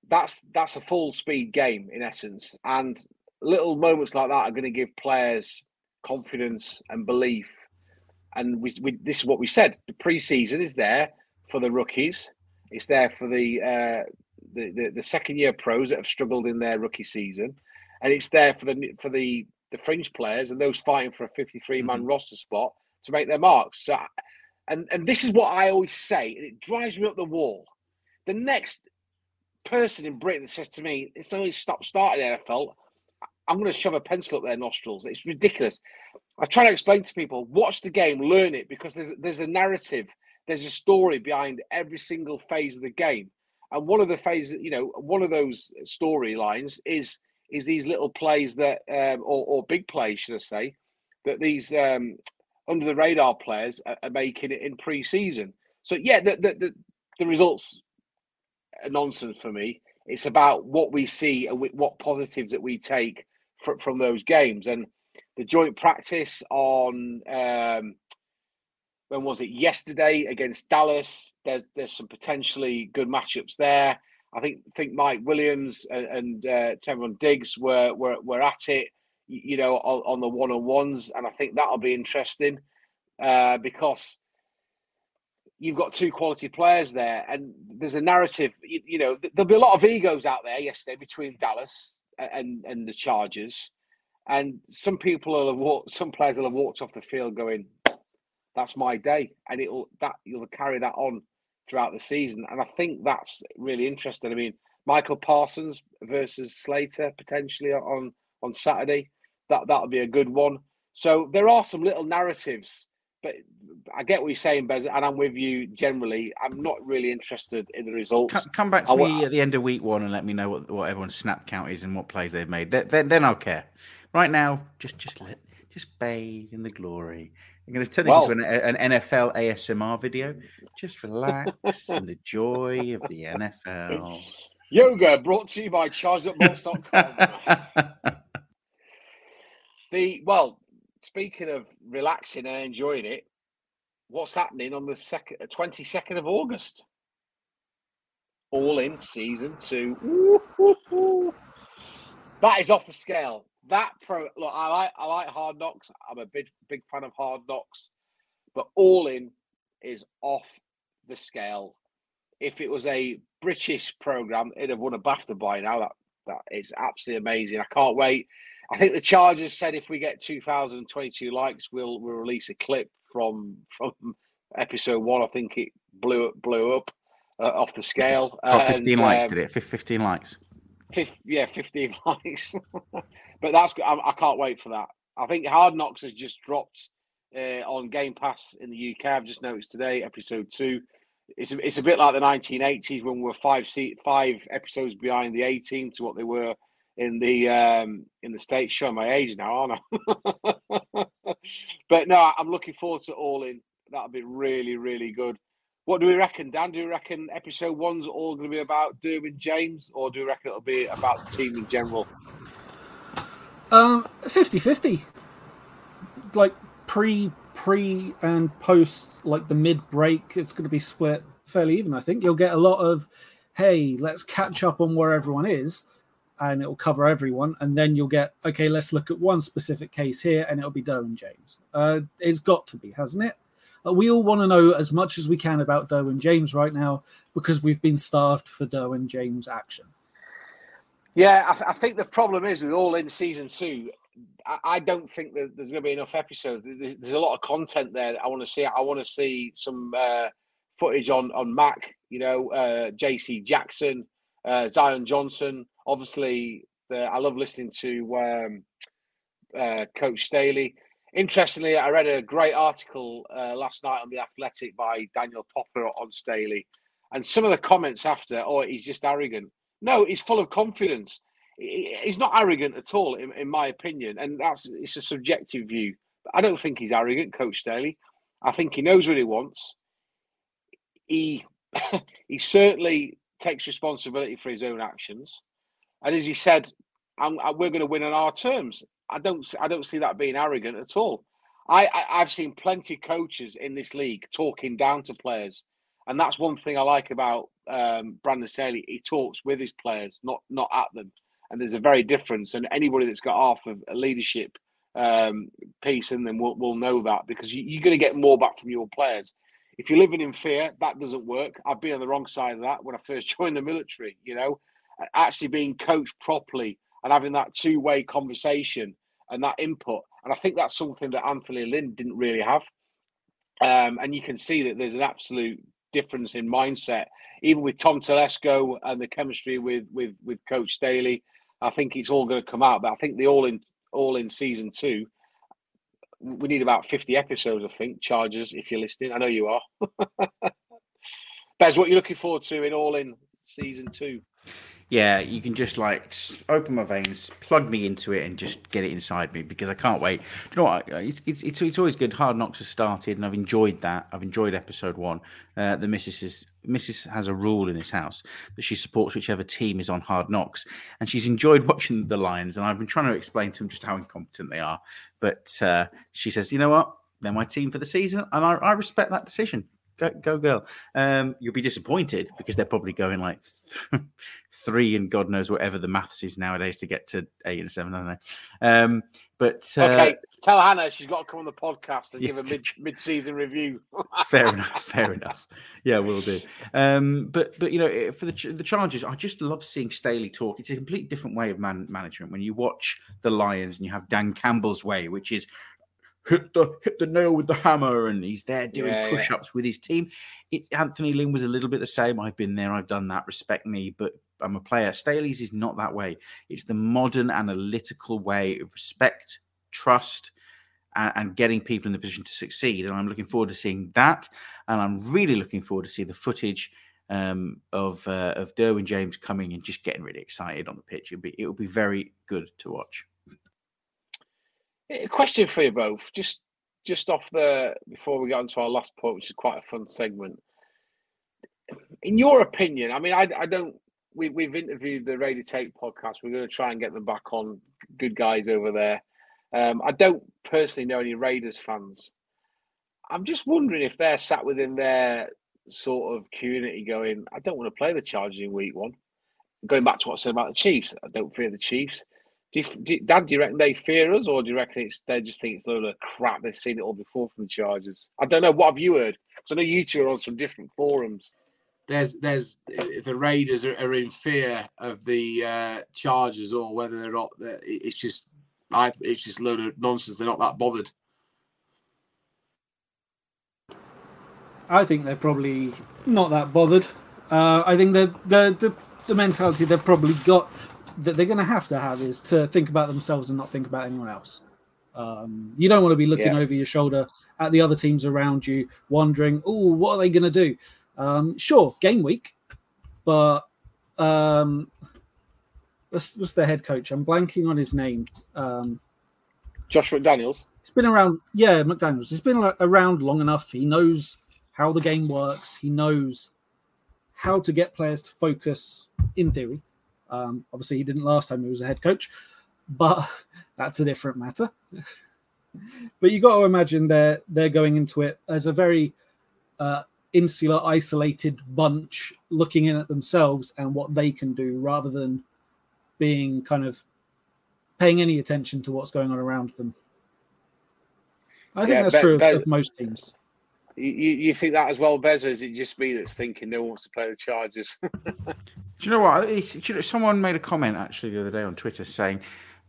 that's that's a full speed game in essence, and little moments like that are going to give players confidence and belief. And we, we this is what we said: the preseason is there for the rookies. It's there for the, uh, the, the the second year pros that have struggled in their rookie season, and it's there for the for the the fringe players and those fighting for a 53 man mm-hmm. roster spot to make their marks. So, and and this is what I always say, and it drives me up the wall. The next person in Britain that says to me, it's only stop starting NFL, I'm going to shove a pencil up their nostrils. It's ridiculous. I try to explain to people, watch the game, learn it, because there's there's a narrative, there's a story behind every single phase of the game. And one of the phases, you know, one of those storylines is is these little plays that, um, or, or big plays, should I say, that these um, under the radar players are, are making it in pre-season. So yeah, the the, the, the results are nonsense for me. It's about what we see and what positives that we take from, from those games. And the joint practice on um, when was it yesterday against Dallas? There's there's some potentially good matchups there. I think think Mike Williams and, and uh, Diggs were, were were at it, you know, on, on the one on ones, and I think that'll be interesting uh, because you've got two quality players there, and there's a narrative. You, you, know, there'll be a lot of egos out there yesterday between Dallas and and the Chargers, and some people will have walked, some players will have walked off the field going, "That's my day," and it'll that you'll carry that on throughout the season, and I think that's really interesting. I mean, Michael Parsons versus Slater potentially on on Saturday, that that'll be a good one. So there are some little narratives but I get what you're saying, Bez, and I'm with you generally. I'm not really interested in the results. Come, come back to I, me at the end of week one and let me know what, what everyone's snap count is and what plays they've made. Then, then, then I'll care. Right now, just just let just bathe in the glory. I'm going to turn this well, into an, an, NFL ASMR video. Just relax in the joy of the NFL. [laughs] Yoga brought to you by chargedupbolts.com. [laughs] the well, speaking of relaxing and enjoying it, what's happening on the second, twenty second of August? All in season two. That is off the scale. That pro look, I like I like Hard Knocks. I'm a big big fan of Hard Knocks, but All In is off the scale. If it was a British program, it'd have won a BAFTA by now. That that is absolutely amazing. I can't wait. I think the Chargers said if we get 2,022 likes, we'll we'll release a clip from from episode one. I think it blew up blew up uh, off the scale. Oh, 15 and, likes um, did it? 15 likes. 50, yeah, 15 [laughs] likes. but that's I, I, can't wait for that. I think Hard Knocks has just dropped uh, on Game Pass in the UK. I've just noticed today, episode two. It's a, it's a bit like the 1980s when we were five seat five episodes behind the A team to what they were in the um, in the states. Showing my age now, aren't I? [laughs] but no, I'm looking forward to All In. That'll be really, really good. What do we reckon, Dan? Do you reckon episode one's all going to be about Derwin James, or do you reckon it'll be about the team in general? Um, 50-50. Like pre, pre, and post, like the mid break, it's going to be split fairly even. I think you'll get a lot of, hey, let's catch up on where everyone is, and it'll cover everyone. And then you'll get, okay, let's look at one specific case here, and it'll be Derwin James. Uh, it's got to be, hasn't it? We all want to know as much as we can about Derwin James right now because we've been starved for Derwin James action. Yeah, I, th- I think the problem is with all in season two. I, don't think that there's going to be enough episodes. There's, there's, a lot of content there that I want to see. I want to see some uh, footage on on Mack. You know, uh, J.C. Jackson, uh, Zion Johnson. Obviously, the, I love listening to um, uh, Coach Staley. Interestingly, I read a great article uh, last night on the Athletic by Daniel Popper on Staley, and some of the comments after, "Oh, he's just arrogant." No, he's full of confidence. He's not arrogant at all, in, in my opinion, and that's it's a subjective view. I don't think he's arrogant, Coach Staley. I think he knows what he wants. He [coughs] he certainly takes responsibility for his own actions, and as he said, I'm, I, we're going to win on our terms. I don't I don't see that being arrogant at all. I, I have seen plenty of coaches in this league talking down to players, and that's one thing I like about um, Brandon Staley. He talks with his players, not not at them, and there's a very difference. And anybody that's got half of a leadership um, piece in them will, will know that because you, you're going to get more back from your players. If you're living in fear, that doesn't work. I've been on the wrong side of that when I first [laughs] joined the military. You know, actually being coached properly and having that two way conversation and that input. And I think that's something that Anthony Lynn didn't really have. Um, and you can see that there's an absolute difference in mindset, even with Tom Telesco and the chemistry with with with Coach Staley. I think it's all going to come out. But I think the all in all in season two. We need about 50 episodes, I think, Chargers, if you're listening. I know you are. [laughs] Bez, what are you looking forward to in all in season two? Yeah, you can just like open my veins, plug me into it, and just get it inside me because I can't wait. You know what? It's, it's, it's, it's always good. Hard Knocks has started, and I've enjoyed that. I've enjoyed episode one. Uh, the missus is Mrs. has a rule in this house that she supports whichever team is on Hard Knocks, and she's enjoyed [laughs] watching the Lions. And I've been trying to explain to them just how incompetent they are, but uh, she says, "You know what? They're my team for the season, and I, I respect that decision." Go, go girl. Um, you'll be disappointed because they're probably going like th- [laughs] three and God knows whatever the maths is nowadays to get to eight and seven, I don't know. Um, but uh, Okay, tell Hannah she's got to come on the podcast and Yeah. give a mid mid season review. [laughs] fair [laughs] enough. Fair enough. Yeah, we'll do. Um, but but you know, for the the Chargers, I just love seeing Staley talk. It's a completely different way of man management when you watch the Lions and you have Dan Campbell's way, which is hit the hit the nail with the hammer, and he's there doing Yeah, yeah. push ups with his team. It, Anthony Lynn was a little bit the same. I've been there. I've done that. Respect me, but. I'm a player. Staley's is not that way. It's the modern analytical way of respect, trust, and, and getting people in the position to succeed. And I'm looking forward to seeing that. And I'm really looking forward to see the footage um, of uh, of Derwin James coming and just getting really excited on the pitch. It'll be it'll be very good to watch. A question for you both, just just off the before we get on to our last point, which is quite a fun segment. In your opinion, I mean, I, I don't. We, we've interviewed the Radio Tape podcast. We're going to try and get them back on. Good guys over there. Um, I don't personally know any Raiders fans. I'm just wondering if they're sat within their sort of community, going, "I don't want to play the Chargers in Week One." Going back to what I said about the Chiefs, I don't fear the Chiefs. Do you, do, Dan, do you reckon they fear us, or do you reckon it's they just think it's a load of crap? They've seen it all before from the Chargers. I don't know. What have you heard? Because I know you two are on some different forums. there's there's the Raiders are, are in fear of the uh, Chargers or whether they're not. that- It's just I it's just a load of nonsense. They're not that bothered. I think they're probably not that bothered. Uh, I think the, the the the mentality they've probably got that they're going to have to have is to think about themselves and not think about anyone else. Um, you don't want to be looking Yeah. over your shoulder at the other teams around you, wondering, "Oh, what are they going to do?" Um, sure, game week, but um, what's, what's their head coach? I'm blanking on his name. Um, Josh McDaniels. He's been around, yeah, McDaniels. He's been around long enough. He knows how the game works. He knows how to get players to focus. In theory, um, obviously, he didn't last time he was a head coach, but [laughs] that's a different matter. [laughs] but you got to imagine they're they're going into it as a very uh, insular, isolated bunch, looking in at themselves and what they can do, rather than being kind of paying any attention to what's going on around them. I think Yeah, that's Be- true of, of most teams. You, you, think that as well, Bez, or is it just me that's thinking no one wants to play the Chargers? [laughs] Do you know what? It's- you know, someone made a comment actually the other day on Twitter saying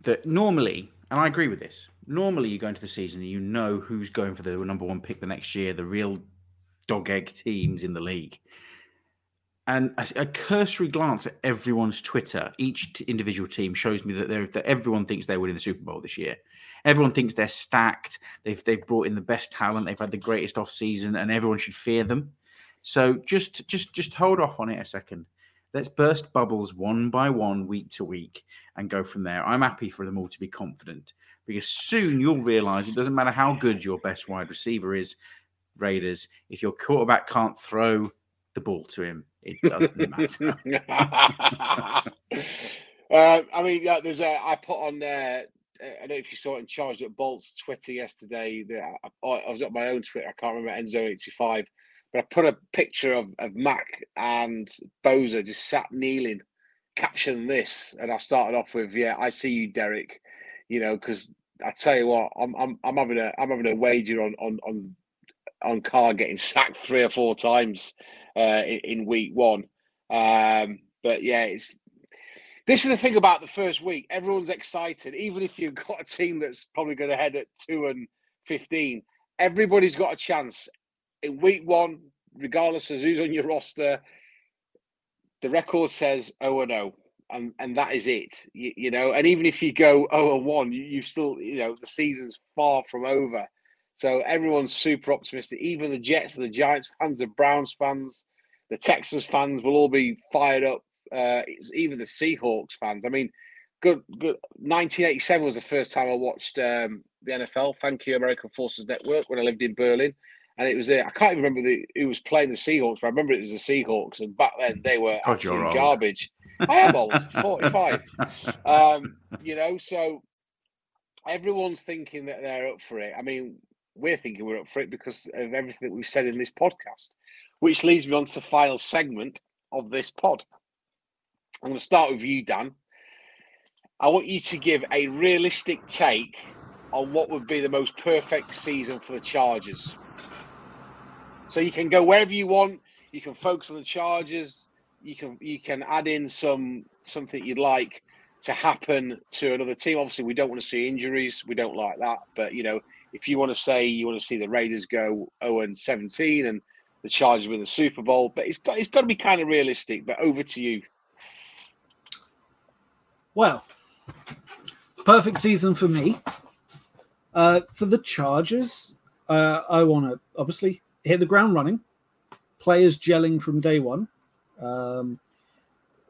that normally, and I agree with this. Normally, you go into the season and you know who's going for the number one pick the next year, the real dog egg teams in the league. And a, a cursory glance at everyone's Twitter, each individual team shows me that, that everyone thinks they're winning the Super Bowl this year. Everyone thinks they're stacked. They've they've brought in the best talent. They've had the greatest off season, and everyone should fear them. So just just just hold off on it a second. Let's burst bubbles one by one, week to week, and go from there. I'm happy for them all to be confident because soon you'll realize it doesn't matter how good your best wide receiver is, Raiders. If your quarterback can't throw the ball to him, it doesn't [laughs] matter. uh, I mean, yeah, there's a. I put on. Uh, I don't know if you saw it in Charged Up Bolts Twitter yesterday. That I, I was at my own Twitter. I can't remember Enzo85, but I put a picture of, of Mack and Bosa just sat kneeling, caption this, and I started off with, "Yeah, I see you, Derek." You know, because I tell you what, I'm I'm I'm having a I'm having a wager on on on on Carr getting sacked three or four times uh, in, in week one. Um, but yeah, it's this is the thing about the first week. Everyone's excited, even if you've got a team that's probably going to head at two and fifteen. Everybody's got a chance in week one, regardless of who's on your roster. The record says oh and oh, and and that is it. You, you know, and even if you go oh and one, you, you still you know the season's far from over. So everyone's super optimistic. Even the Jets, and the Giants fans, the Browns fans, the Texans fans will all be fired up. Uh, it's even the Seahawks fans. I mean, good, good. 1987 was the first time I watched um, the NFL. Thank you, American Forces Network, when I lived in Berlin. And it was there. I can't even remember the, who was playing the Seahawks, but I remember it was the Seahawks. And back then, they were God, absolute garbage. I am old, 45. [laughs] Um, you know, so everyone's thinking that they're up for it. I mean, we're thinking we're up for it because of everything that we've said in this podcast. Which leads me on to the final segment of this pod. I'm going to start with you, Dan. I want you to give a realistic take on what would be the most perfect season for the Chargers. So you can go wherever you want. You can focus on the Chargers. You can you can add in some something you'd like to happen to another team. Obviously, we don't want to see injuries. We don't like that. But you know, if you want to say you want to see the Raiders go 0 and 17 and the Chargers win the Super Bowl, but it's got it's got to be kind of realistic. But over to you. Well, perfect season for me. Uh, for the Chargers, uh, I want to obviously hit the ground running. Players gelling from day one. Um,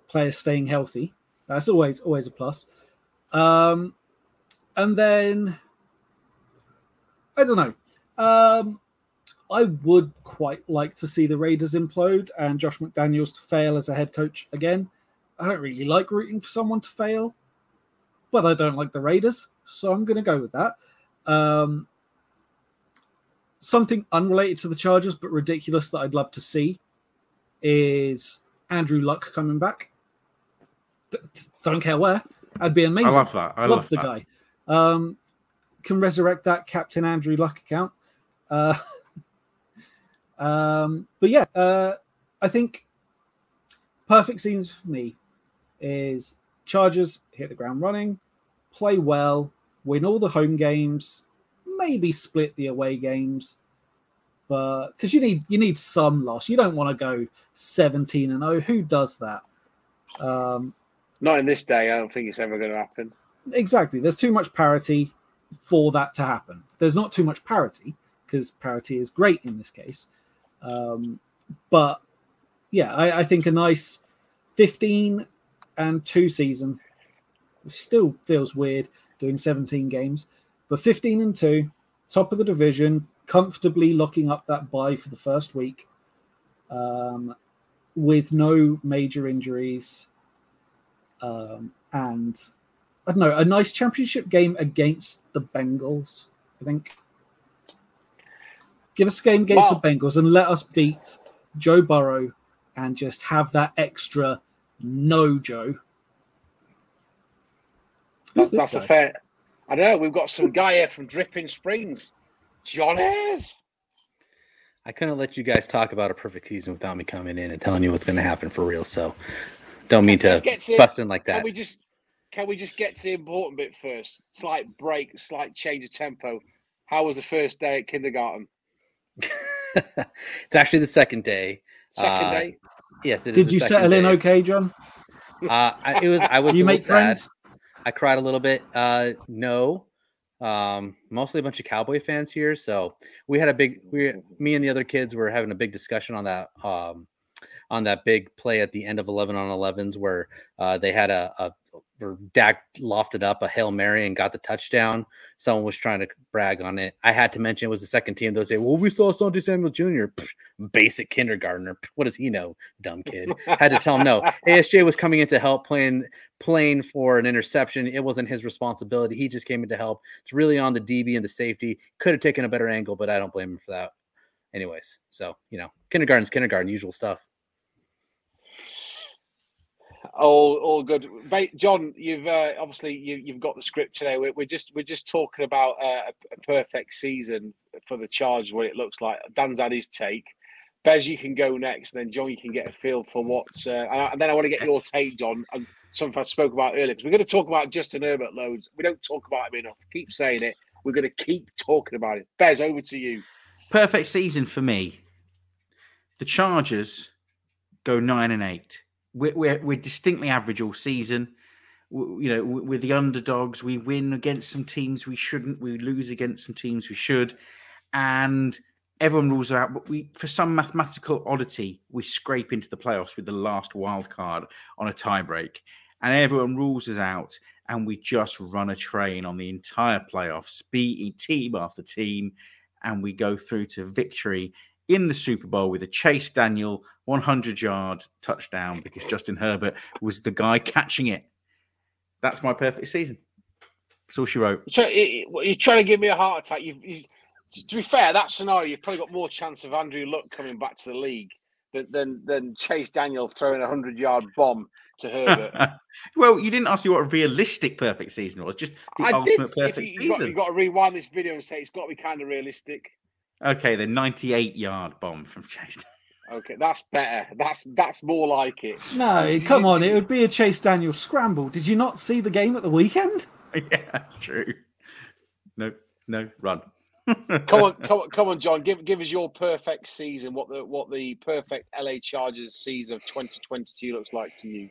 players staying healthy. That's always always a plus. Um, and then I don't know. Um, I would quite like to see the Raiders implode and Josh McDaniels to fail as a head coach again. I don't really like rooting for someone to fail, but I don't like the Raiders, so I'm going to go with that. Um, something unrelated to the Chargers, but ridiculous that I'd love to see is Andrew Luck coming back. D- don't care where. I'd be amazing. I love that. I love, love the that. guy. Um, can resurrect that Captain Andrew Luck account. Uh, [laughs] um, but yeah, uh, I think perfect scenes for me is Chargers hit the ground running, play well, win all the home games, maybe split the away games, but because you need you need some loss. You don't want to go seventeen and zero. Who does that? Um, Not in this day. I don't think it's ever going to happen. exactly. There's too much parity for that to happen. There's not too much parity because parity is great in this case. Um, but yeah, I, I think a nice 15 and two season which still feels weird doing 17 games, but 15 and two, top of the division, comfortably locking up that bye for the first week um, with no major injuries. Um, and I don't know, a nice championship game against the Bengals, I think. Give us a game against Wow. the Bengals and let us beat Joe Burrow and just have that extra no Joe. Who's That's, this that's a fair. I know we've got some guy here from Dripping Springs, John Ayres. I couldn't let you guys talk about a perfect season without me coming in and telling you what's going to happen for real. So don't mean to to- bust in like that. Can we just can we just get to the important bit first? Slight break, slight change of tempo. How was the first day at kindergarten? [laughs] it's actually the second day. Second Uh, day? Yes, it is Did you settle in okay, John? Uh, I, it was. I [laughs] was. you make sad. friends? I cried a little bit. Uh, no, um, mostly a bunch of Cowboy fans here. So we had a big. We, me and the other kids were having a big discussion on that. Um, on that big play at the end of 11 on 11s where uh, they had a, a where Dak lofted up a Hail Mary and got the touchdown. Someone was trying to brag on it. I had to mention it was the second team. They'll say, Well, we saw Asante Samuel Jr. Basic kindergartner. What does he know? Dumb kid. Had to tell him no. [laughs] ASJ was coming in to help playing playing for an interception. It wasn't his responsibility. He just came in to help. It's really on the DB and the safety. Could have taken a better angle, but I don't blame him for that. Anyways, so you know, kindergarten's kindergarten, usual stuff. All all good. John, you've uh, obviously you, you've got the script today. We're, we're just we're just talking about uh, a, a perfect season for the Chargers. What it looks like. Dan's had his take. Bez, you can go next. and Then John, you can get a feel for what's. Uh, and, and then I want to get your take, on something I spoke about earlier because we're going to talk about Justin Herbert loads. We don't talk about him enough. Keep saying it. We're going to keep talking about it. Bez, over to you. Perfect season for me. The Chargers go nine and eight. We're, we're, we're distinctly average all season. W- You know, we're the underdogs. We win against some teams we shouldn't. We lose against some teams we should. And everyone rules out. But we, for some mathematical oddity, we scrape into the playoffs with the last wild card on a tiebreak. And everyone rules us out. And we just run a train on the entire playoffs, beating team after team and we go through to victory in the Super Bowl with a Chase Daniel 100 yard touchdown because Justin Herbert was the guy catching it. That's my perfect season. That's all she wrote. You're trying, you're trying to give me a heart attack. You've, you to be fair, that scenario you've probably got more chance of Andrew Luck coming back to the league than than, than Chase Daniel throwing a hundred yard bomb to Herbert. [laughs] well, you didn't ask me what a realistic perfect season was. Just the I did. ultimate If perfect you, you, got, season. you got to rewind this video and say it's got to be kind of realistic. Okay, the 98 yard bomb from Chase. Okay, that's better. That's that's more like it. No, come on, it would be a Chase Daniel scramble. Did you not see the game at the weekend? [laughs] yeah, true. No, no, run. [laughs] Come on, come on, come on, John. Give give us your perfect season. What the what the perfect LA Chargers season of 2022 looks like to you.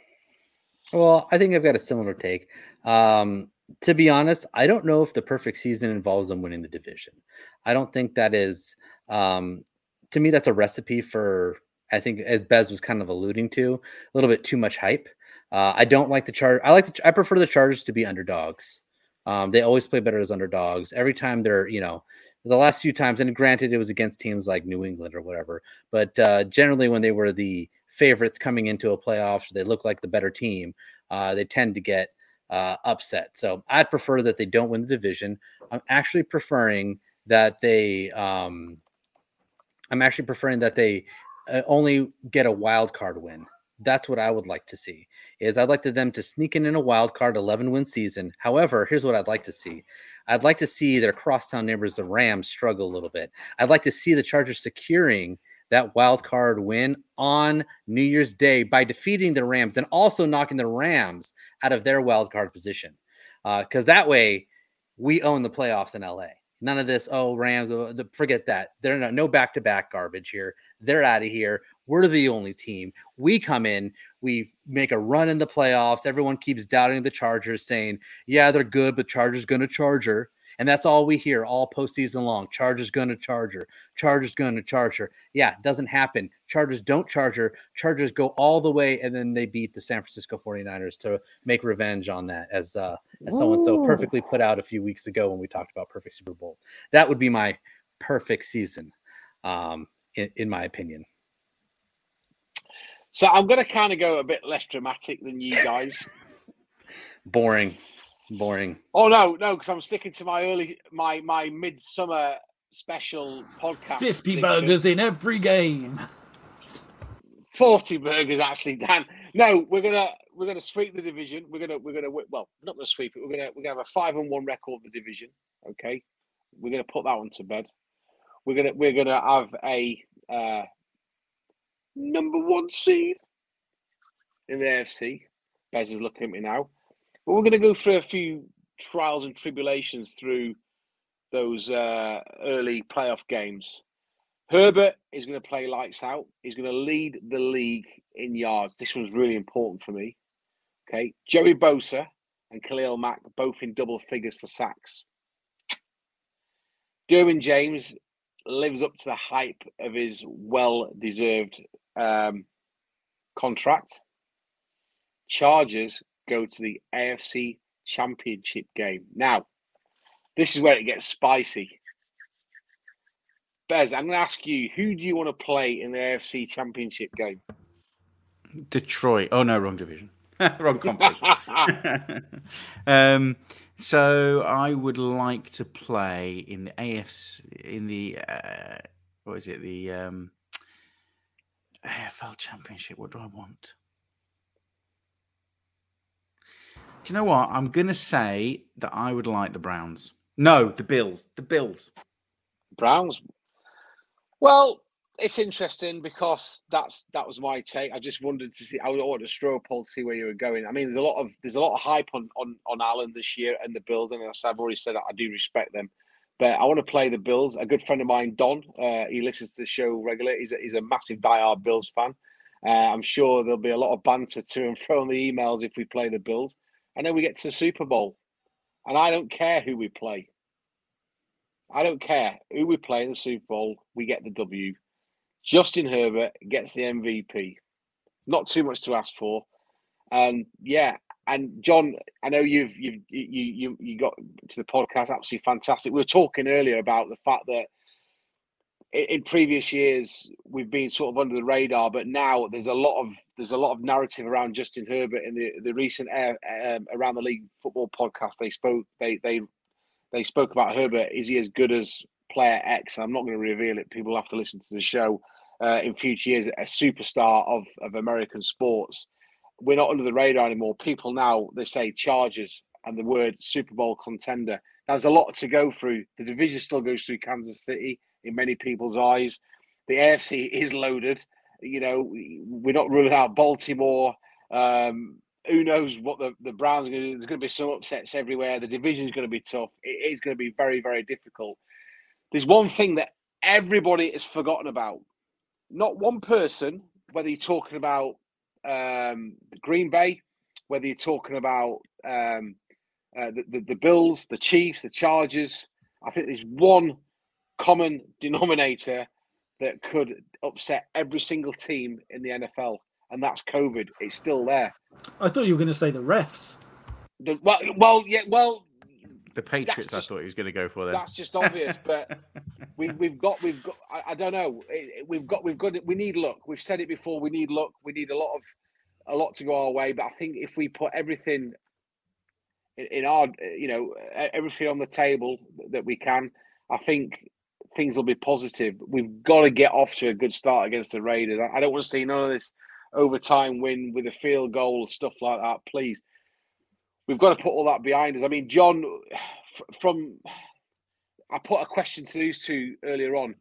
Well, I think I've got a similar take. Um, to be honest, I don't know if the perfect season involves them winning the division. I don't think that is. Um, to me, that's a recipe for. I think, as Bez was kind of alluding to, a little bit too much hype. Uh, I don't like the charge. I like. The, I prefer the Chargers to be underdogs. Um, they always play better as underdogs. Every time they're, you know, the last few times, and granted, it was against teams like New England or whatever, but uh, generally when they were the favorites coming into a playoffs, they look like the better team. Uh, they tend to get uh, upset. So I'd prefer that they don't win the division. I'm actually preferring that they. Um, I'm actually preferring that they uh, only get a wild card win. That's what I would like to see. Is I'd like to them to sneak in in a wild card 11 win season. However, here's what I'd like to see. I'd like to see their crosstown neighbors, the Rams, struggle a little bit. I'd like to see the Chargers securing that wild card win on New Year's Day by defeating the Rams and also knocking the Rams out of their wild card position. Because that way, we own the playoffs in LA. None of this, oh, Rams, uh, forget that. They're no back to back garbage here. They're out of here. We're the only team. We come in, we make a run in the playoffs. Everyone keeps doubting the Chargers, saying, yeah, they're good, but Chargers going to Charger. And that's all we hear all postseason long. Chargers going to Charger. Chargers going to Charger. Yeah, doesn't happen. Chargers don't Charger. Chargers go all the way, and then they beat the San Francisco 49ers to make revenge on that, as uh, as someone so perfectly put out a few weeks ago when we talked about perfect Super Bowl. That would be my perfect season, um, in, in my opinion. So I'm going to kind of go a bit less dramatic than you guys. [laughs] Boring, boring. oh no, no, because I'm sticking to my early my my midsummer special podcast. 50 prediction. burgers in every game. 40 burgers actually dan no we're gonna we're gonna sweep the division we're gonna we're gonna well not gonna sweep it we're gonna we're gonna have a five and one record of the division okay we're gonna put that one to bed we're gonna we're gonna have a uh number one seed in the afc bez is looking at me now but we're gonna go through a few trials and tribulations through those uh early playoff games Herbert is going to play lights out. He's going to lead the league in yards. This one's really important for me. Okay. Joey Bosa and Khalil Mack both in double figures for sacks. Derwin James lives up to the hype of his well deserved um, contract. Chargers go to the AFC Championship game. Now, this is where it gets spicy. Bez, I'm going to ask you, who do you want to play in the AFC Championship game? Detroit. Oh no, wrong division. [laughs] wrong conference. [laughs] [laughs] um, so I would like to play in the AFC in the uh, what is it the um, AFL Championship. What do I want? You know what? I'm gonna say that I would like the Browns. No, the Bills. The Bills. Browns. Well, it's interesting because that's that was my take. I just wondered to see. I wanted to straw poll to see where you were going. I mean, there's a lot of there's a lot of hype on on on Allen this year and the Bills, and as I've already said, that I do respect them. But I want to play the Bills. A good friend of mine, Don, uh, he listens to the show regularly. He's a, he's a massive diehard Bills fan. Uh, I'm sure there'll be a lot of banter to and fro on the emails if we play the Bills. And then we get to the Super Bowl, and I don't care who we play. I don't care who we play in the Super Bowl. We get the W. Justin Herbert gets the MVP. Not too much to ask for. And yeah, and John, I know you've you've you you you got to the podcast absolutely fantastic. We were talking earlier about the fact that in, previous years we've been sort of under the radar, but now there's a lot of there's a lot of narrative around Justin Herbert in the the recent air, um, around the league football podcast. They spoke they they they spoke about Herbert. Is he as good as player X. I'm not going to reveal it. People have to listen to the show uh, in future years. A superstar of of American sports. We're not under the radar anymore. People now they say Chargers and the word Super Bowl contender. Now, there's a lot to go through. The division still goes through Kansas City in many people's eyes. The AFC is loaded. You know, we're not ruling out Baltimore. Um, who knows what the, the Browns are going to do? There's going to be some upsets everywhere. The division is going to be tough. It is going to be very, very difficult. There's one thing that everybody has forgotten about. Not one person, whether you're talking about um, Green Bay, whether you're talking about um, uh, the, the, the Bills, the Chiefs, the Chargers. I think there's one common denominator that could upset every single team in the NFL, and that's COVID. It's still there. I thought you were going to say the refs. The, well, well, yeah, well. The Patriots, just, I thought he was going to go for. Then. That's just obvious, but [laughs] we've we've got we've got. I, I don't know. We've got we've got. We need luck. We've said it before. We need luck. We need a lot of a lot to go our way. But I think if we put everything in our, you know, everything on the table that we can, I think things will be positive. We've got to get off to a good start against the Raiders. I don't want to see none of this overtime win with a field goal, stuff like that. Please, we've got to put all that behind us. I mean, John, from I put a question to these two earlier on.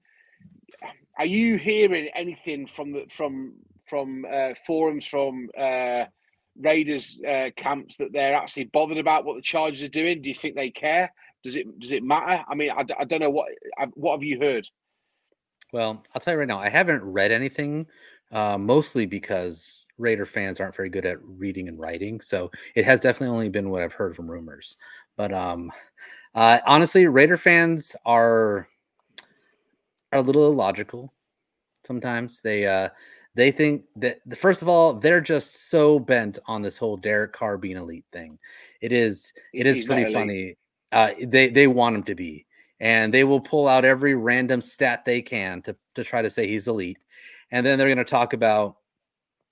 Are you hearing anything from the from from uh, forums from uh, Raiders uh, camps that they're actually bothered about what the Chargers are doing? Do you think they care? Does it does it matter? I mean, I, I don't know what what have you heard. Well, I'll tell you right now, I haven't read anything, uh, mostly because Raider fans aren't very good at reading and writing. So it has definitely only been what I've heard from rumors. But um, uh, honestly, Raider fans are are a little illogical. Sometimes they uh, they think that first of all, they're just so bent on this whole Derek Carr being elite thing. It is it is He's pretty funny. Uh, they they want him to be, and they will pull out every random stat they can to to try to say he's elite, and then they're going to talk about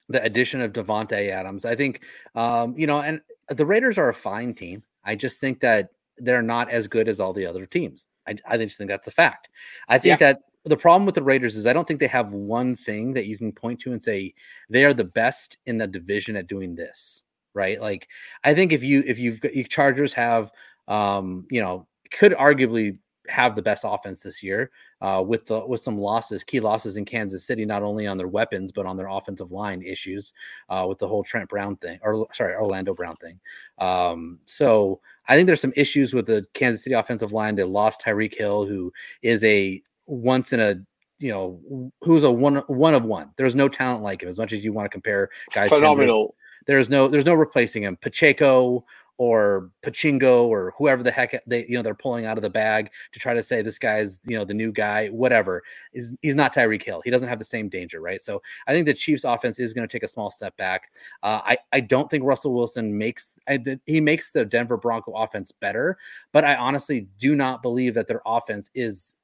the addition of Davante Adams. I think, um, you know, and the Raiders are a fine team. I just think that they're not as good as all the other teams. I, I just think that's a fact. I think yeah. that the problem with the Raiders is I don't think they have one thing that you can point to and say they are the best in the division at doing this, right? Like I think if you if you've got you Chargers have um, you know, could arguably have the best offense this year uh, with the with some losses, key losses in Kansas City, not only on their weapons but on their offensive line issues uh, with the whole Trent Brown thing, or sorry, Orlando Brown thing. Um, so I think there's some issues with the Kansas City offensive line. They lost Tyreek Hill, who is a once in a you know who's a one one of one. There's no talent like him. As much as you want to compare guys, phenomenal. There's no there's no replacing him. Pacheco or Pachingo or whoever the heck they you know they're pulling out of the bag to try to say this guy's you know the new guy whatever is he's not Tyreek Hill. He doesn't have the same danger right? So I think the Chiefs offense is going to take a small step back. Uh, I I don't think Russell Wilson makes I, he makes the Denver Bronco offense better but I honestly do not believe that their offense is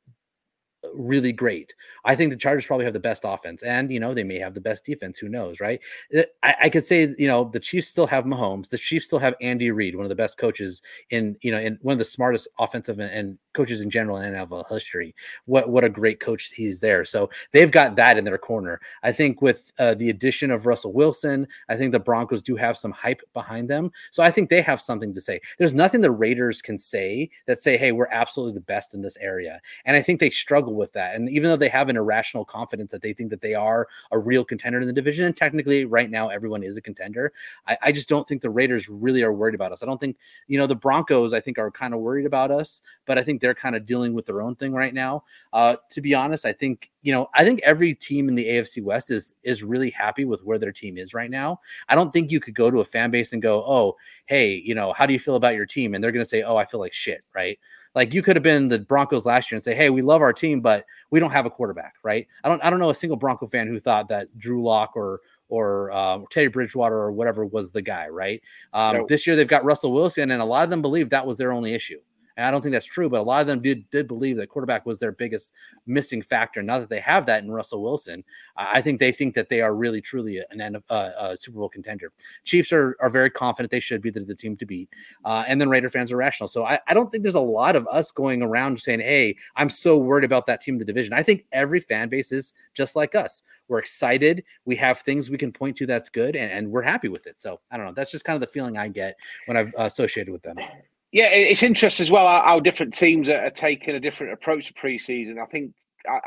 really great. I think the Chargers probably have the best offense, and you know they may have the best defense. Who knows, right? Uh, I, I, could say you know the Chiefs still have Mahomes. The Chiefs still have Andy Reid, one of the best coaches in you know in one of the smartest offensive and, and coaches in general in NFL history. What what a great coach he's there. So they've got that in their corner. I think with uh, the addition of Russell Wilson, I think the Broncos do have some hype behind them. So I think they have something to say. There's nothing the Raiders can say that say, hey, we're absolutely the best in this area. And I think they struggle with that. And even though they have an irrational confidence that they think that they are a real contender in the division, and technically right now everyone is a contender, I, I just don't think the Raiders really are worried about us. I don't think, you know, the Broncos, I think, are kind of worried about us, but I think they're kind of dealing with their own thing right now. Uh, to be honest, I think you know I think every team in the AFC West is is really happy with where their team is right now. I don't think you could go to a fan base and go, "Oh, hey, you know, how do you feel about your team?" and they're going to say, "Oh, I feel like shit," right? Like you could have been the Broncos last year and say, "Hey, we love our team, but we don't have a quarterback," right? I don't I don't know a single Bronco fan who thought that Drew Lock or or uh, Teddy Bridgewater or whatever was the guy, right? Um, nope. This year they've got Russell Wilson, and a lot of them believe that was their only issue And I don't think that's true, but a lot of them did did believe that quarterback was their biggest missing factor. Now that they have that in Russell Wilson, I think they think that they are really truly an uh, a Super Bowl contender. Chiefs are are very confident they should be the, the team to beat, uh, and then Raider fans are rational. So I, I don't think there's a lot of us going around saying, "Hey, I'm so worried about that team in the division." I think every fan base is just like us. We're excited. We have things we can point to that's good, and, and we're happy with it. So I don't know. That's just kind of the feeling I get when I've associated with them. Yeah, it's interesting as well how, different teams are, taking a different approach to preseason. I think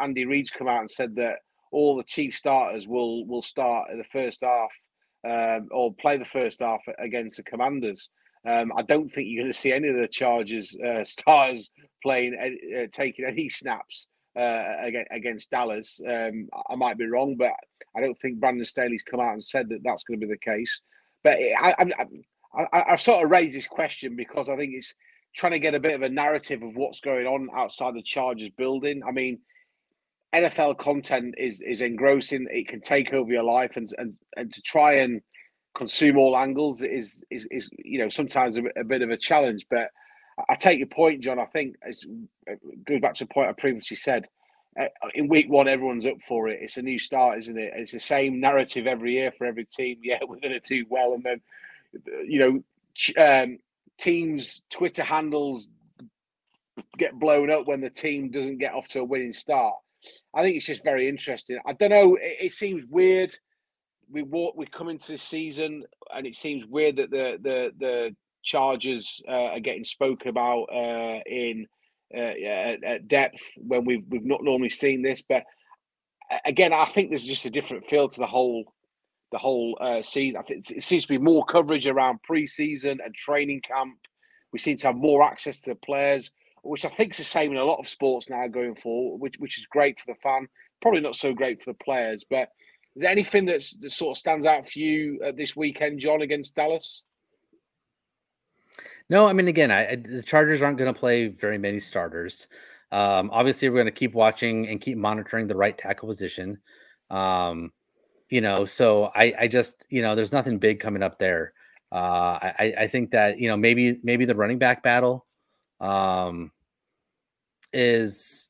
Andy Reid's come out and said that all the chief starters will will start in the first half um, or play the first half against the Commanders. Um, I don't think you're going to see any of the Chargers uh, [laughs] stars playing, uh, taking any snaps uh, against Dallas. Um, I might be wrong, but I don't think Brandon Staley's come out and said that that's going to be the case. But I, I, I, sort of raise this question because I think it's trying to get a bit of a narrative of what's going on outside the Chargers building. I mean, NFL content is is engrossing. It can take over your life, and and and to try and consume all angles is is is you know sometimes a, a bit of a challenge. But I take your point, John. I think it goes back to the point I previously said. Uh, in week one, everyone's up for it. It's a new start, isn't it? It's the same narrative every year for every team. [laughs] Yeah, we're going to do well, and then you know, um, teams' Twitter handles get blown up when the team doesn't get off to a winning start. I think it's just very interesting. I don't know. It, it seems weird. We walk, we come into this season, and it seems weird that the the the Chargers uh, are getting spoken about uh, in uh, at, at depth when we've we've not normally seen this. But again, I think there's just a different feel to the whole the whole uh, season. I think it seems to be more coverage around preseason and training camp. We seem to have more access to the players, which I think is the same in a lot of sports now going forward, which which is great for the fan. Probably not so great for the players, but is there anything that's that sort of stands out for you uh, this weekend, John, against Dallas? No, I mean, again, I, the Chargers aren't going to play very many starters. Um, obviously, we're going to keep watching and keep monitoring the right tackle position. Um, you know, so I, I just, you know, there's nothing big coming up there. Uh, I, I think that you know maybe maybe the running back battle um, is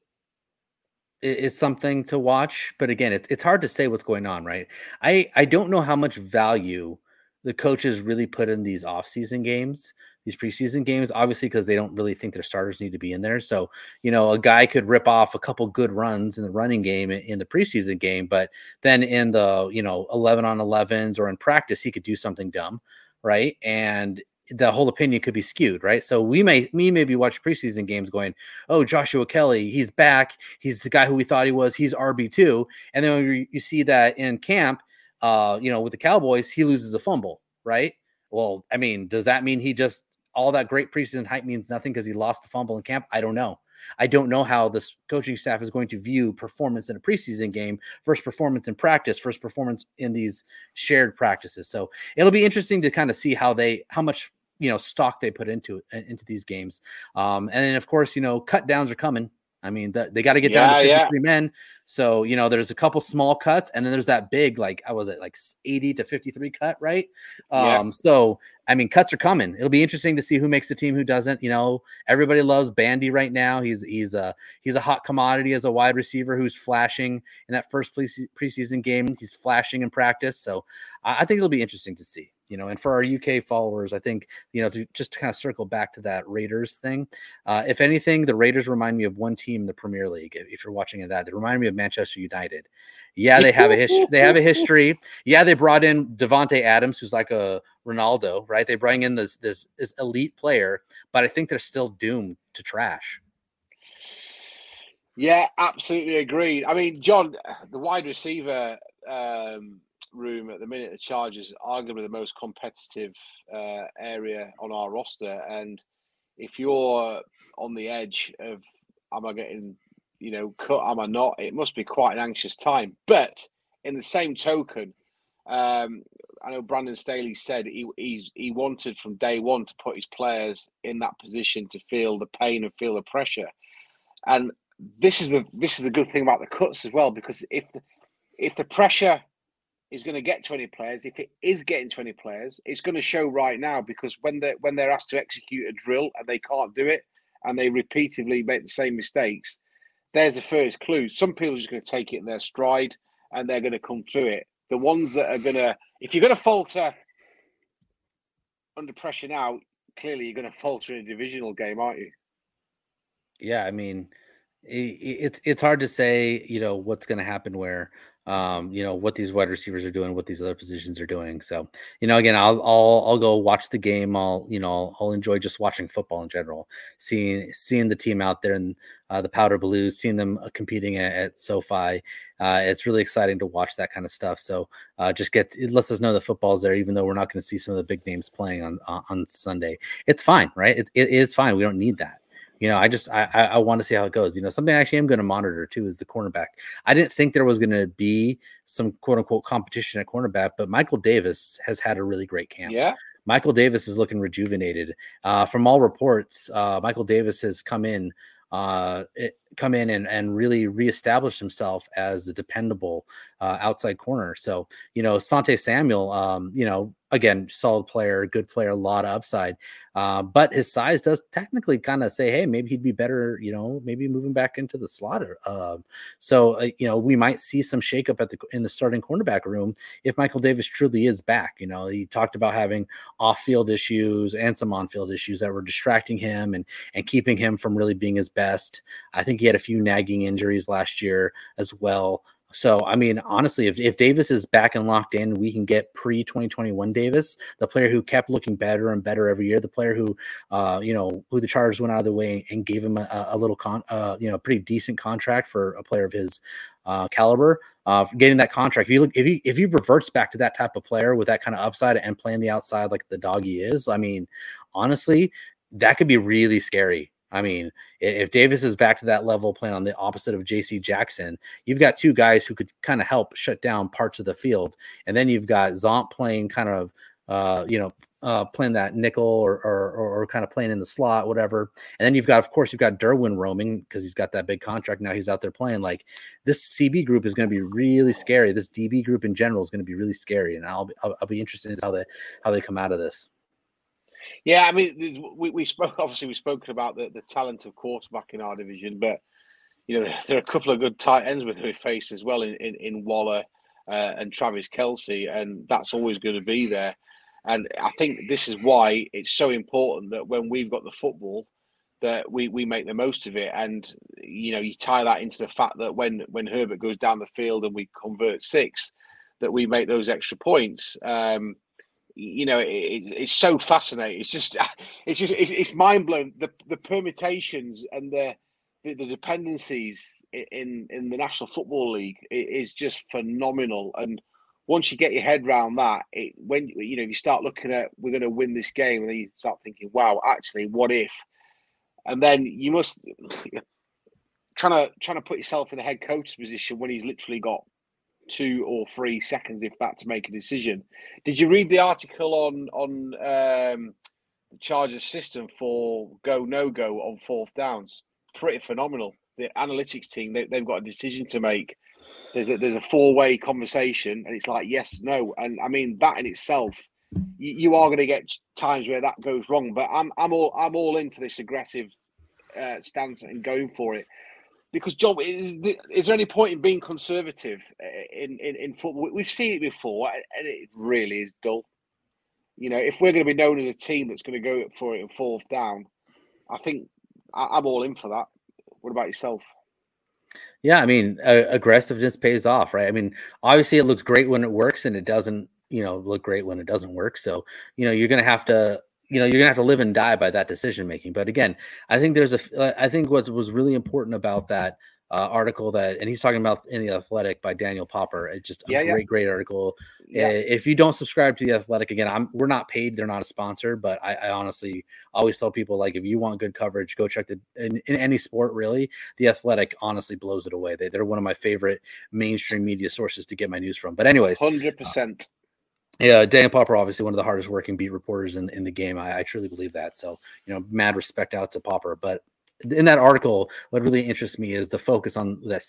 is something to watch, but again, it's it's hard to say what's going on, right? I I don't know how much value the coaches really put in these off-season games these preseason games, obviously because they don't really think their starters need to be in there. So, you know, a guy could rip off a couple good runs in the running game in the preseason game, but then in the, you know, 11 on 11s or in practice, he could do something dumb, right? And the whole opinion could be skewed, right? So we may me maybe watch preseason games going, oh, Joshua Kelley, he's back. He's the guy who we thought he was. He's RB two, and then you see that in camp, uh, you know, with the Cowboys, he loses a fumble, right? Well, I mean, does that mean he just all that great preseason hype means nothing because he lost the fumble in camp. I don't know. I don't know how this coaching staff is going to view performance in a preseason game versus performance in practice, versus performance in these shared practices. So it'll be interesting to kind of see how they, how much you know stock they put into into these games. Um, and then of course, you know, cut downs are coming. I mean, the, they got to get yeah, down to 53 yeah. men. So, you know, there's a couple small cuts and then there's that big, like, I was it like 80 to 53 cut, right? Yeah. Um, so I mean, cuts are coming. It'll be interesting to see who makes the team, who doesn't. You know, everybody loves Bandy right now. He's he's a he's a hot commodity as a wide receiver who's flashing in that first pre- preseason game. He's flashing in practice, so I think it'll be interesting to see you know, and for our UK followers, I think, you know, to just to kind of circle back to that Raiders thing, uh, if anything, the Raiders remind me of one team in the Premier League. If you're watching that, they remind me of Manchester United. Yeah, they have a history. They have a history. Yeah, they brought in Davante Adams, who's like a Ronaldo, right? They bring in this this this elite player, but I think they're still doomed to trash. Yeah, absolutely agreed. I mean, John, the wide receiver um, room at the minute, the Chargers arguably the most competitive uh, area on our roster. And if you're on the edge of, am I getting, you know, cut? Am I not? It must be quite an anxious time. But in the same token, um, I know Brandon Staley said he he wanted from day one to put his players in that position to feel the pain and feel the pressure. And this is the this is the good thing about the cuts as well because if the, if the pressure is going to get 20 players. If it is getting 20 players, it's going to show right now because when they when they're asked to execute a drill and they can't do it, and they repeatedly make the same mistakes, there's the first clue. Some people are just going to take it in their stride and they're going to come through it. The ones that are going to, if you're going to falter under pressure now, clearly you're going to falter in a divisional game, aren't you? Yeah, I mean, it's it's hard to say, you know, what's going to happen where, um, you know, what these wide receivers are doing, what these other positions are doing. So, you know, again, I'll I'll I'll go watch the game. I'll you know I'll, I'll enjoy just watching football in general, seeing seeing the team out there and uh, the Powder Blues, seeing them uh, competing at, at SoFi. Uh, it's really exciting to watch that kind of stuff. So, uh, just get it lets us know that football's there, even though we're not going to see some of the big names playing on on on Sunday. It's fine, right? It, it is fine. We don't need that you know, I just I I, I want to see how it goes. You know, something I actually am going to monitor too is the cornerback. I didn't think there was going to be some quote unquote competition at cornerback, but Michael Davis has had a really great camp. Yeah. Michael Davis is looking rejuvenated. Uh, from all reports, uh, Michael Davis has come in, uh, it, come in and, and really reestablished himself as a dependable uh, outside corner. So, you know, Sante Samuel, um, you know, again, solid player, good player, a lot of upside. Uh, but his size does technically kind of say, hey, maybe he'd be better, you know, maybe moving back into the slaughter. Uh, so, uh, you know, we might see some shakeup at the in the starting cornerback room if Michael Davis truly is back. You know, he talked about having off-field issues and some on-field issues that were distracting him and and keeping him from really being his best. I think he had a few nagging injuries last year as well. So, I mean, honestly, if, if Davis is back and locked in, we can get pre 2021 Davis, the player who kept looking better and better every year, the player who, uh, you know, who the Chargers went out of the way and gave him a, a little con, uh, you know, pretty decent contract for a player of his uh, caliber. Uh, getting that contract, if you look, if he if he reverts back to that type of player with that kind of upside and playing the outside like the doggy is, I mean, honestly, that could be really scary. I mean, if Davis is back to that level, playing on the opposite of J.C. Jackson, you've got two guys who could kind of help shut down parts of the field, and then you've got Zomp playing kind of, uh, you know, uh, playing that nickel or, or, or kind of playing in the slot, whatever. And then you've got, of course, you've got Derwin roaming because he's got that big contract now. He's out there playing. Like this CB group is going to be really scary. This DB group in general is going to be really scary, and I'll be, I'll, I'll be interested in how they how they come out of this. Yeah, I mean, we, we spoke [laughs] obviously we've spoken about the, the talent of quarterback in our division, but you know [laughs] there are a couple of good tight ends with we face as well in in, in Waller uh, and Travis Kelce, and that's always going to be there. And I think this is why it's so important that when we've got the football, that we we make the most of it. And you know, you tie that into the fact that when when Herbert goes down the field and we convert six, that we make those extra points. Um, you know, it, it, it's so fascinating. It's just, [laughs] it's just, it's, it's mind blowing. The the permutations and the the, the dependencies in in the National Football League is just phenomenal. And once you get your head around that, it when you know you start looking at we're going to win this game, and then you start thinking, wow, actually, what if? And then you must [sighs] trying to trying to put yourself in the head coach's position when he's literally got two or three seconds, if that, to make a decision. Did you read the article on on um, the Chargers system for go no go on fourth downs? Pretty phenomenal. The analytics team they, they've got a decision to make. There's a there's a four way conversation, and it's like yes, no, and I mean that in itself, you, you are going to get times where that goes wrong. But I'm I'm all I'm all in for this aggressive uh, stance and going for it because John, is, is there any point in being conservative uh, in, in, in football? We've seen it before, and and it really is dull. You know, if we're going to be known as a team that's going to go for it in fourth down, I think I'm all in for that. What about yourself? Yeah, I mean, uh, aggressiveness pays off, right? I mean, obviously, it looks great when it works, and it doesn't, you know, look great when it doesn't work. So, you know, you're going to have to, you know, you're to have to live and die by that decision making. But again, I think there's a, uh, think what was really important about that uh, article that, and he's talking about in the Athletic by Daniel Popper. It's just a Yeah, yeah. great, great article. Yeah. Uh, If you don't subscribe to the Athletic, again, I'm we're not paid; they're not a sponsor. But I, I honestly always tell people like, if you want good coverage, go check the in, in any sport. Really, the Athletic honestly blows it away. They, they're one of my favorite mainstream media sources to get my news from. But anyways, Hundred percent. Yeah, Daniel Popper, obviously one of the hardest working beat reporters in, in the game. I, I truly believe that. So, you know, mad respect out to Popper. But in that article, what really interests me is the focus on that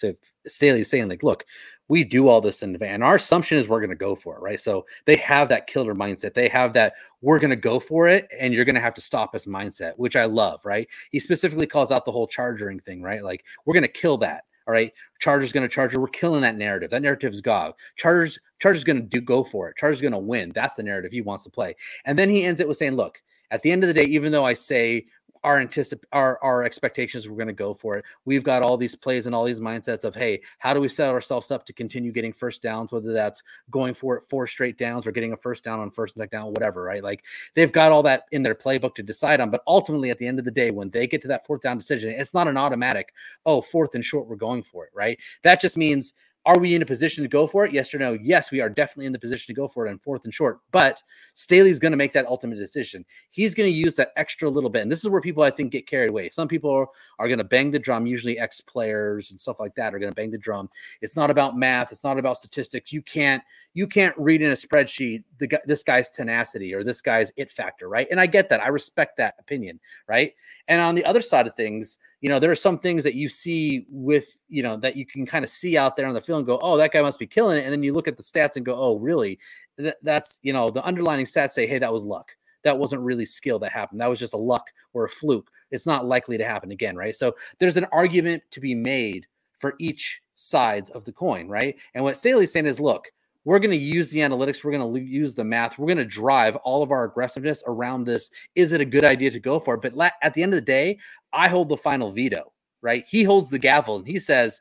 Staley saying, like, look, we do all this in advance. Our assumption is we're going to go for it, right? So they have that killer mindset. They have that we're going to go for it and you're going to have to stop us mindset, which I love, right? He specifically calls out the whole charging thing, right? Like, we're going to kill that. All right, Chargers going to Charger. We're killing that narrative. That narrative is gone. Chargers, Chargers going to do go for it. Chargers going to win. That's the narrative he wants to play. And then he ends it with saying, "Look, at the end of the day, even though I say our anticip- our our expectations we're going to go for it. We've got all these plays and all these mindsets of hey how do we set ourselves up to continue getting first downs whether that's going for it four straight downs or getting a first down on first and second down whatever right? Like they've got all that in their playbook to decide on but ultimately at the end of the day when they get to that fourth down decision it's not an automatic oh fourth and short we're going for it right? That just means are we in a position to go for it? Yes or no? Yes, we are definitely in the position to go for it on fourth and short. But Staley's going to make that ultimate decision. He's going to use that extra little bit. And this is where people, I think, get carried away. Some people are, are going to bang the drum, usually ex players and stuff like that are going to bang the drum. It's not about math. It's not about statistics. You can't, you can't read in a spreadsheet the this guy's tenacity or this guy's it factor, right? And I get that. I respect that opinion, right? And on the other side of things, you know, there are some things that you see with, you know, that you can kind of see out there on the field and go, oh, that guy must be killing it. And then you look at the stats and go, oh, really? Th- that's, you know, the underlining stats say, hey, that was luck. That wasn't really skill that happened. That was just a luck or a fluke. It's not likely to happen again, right? So there's an argument to be made for each sides of the coin, right? And what Staley's saying is, look, we're going to use the analytics. We're going to use the math. We're going to drive all of our aggressiveness around this. Is it a good idea to go for it? But at the end of the day, I hold the final veto, right? He holds the gavel and he says,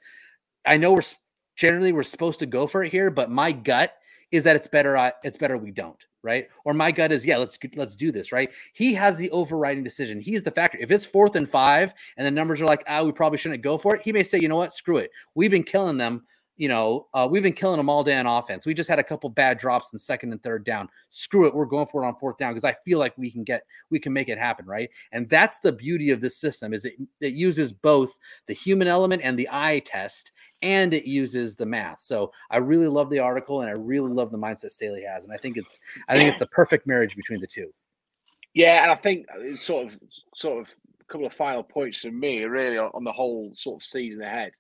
I know we're generally we're supposed to go for it here, but my gut is that it's better. I, it's better we don't, right? Or my gut is, yeah, let's let's do this, right? He has the overriding decision. He's the factor. If it's fourth and five, and the numbers are like, ah, we probably shouldn't go for it. He may say, you know what, screw it. We've been killing them you know, uh, we've been killing them all day on offense. We just had a couple bad drops in second and third down. Screw it, we're going for it on fourth down because I feel like we can get, we can make it happen, right? And that's the beauty of this system is it it uses both the human element and the eye test, and it uses the math. So I really love the article, and I really love the mindset Staley has, and I think it's, I think it's the perfect marriage between the two. Yeah, and I think it's sort of, sort of, a couple of final points from me, really, on the whole sort of season ahead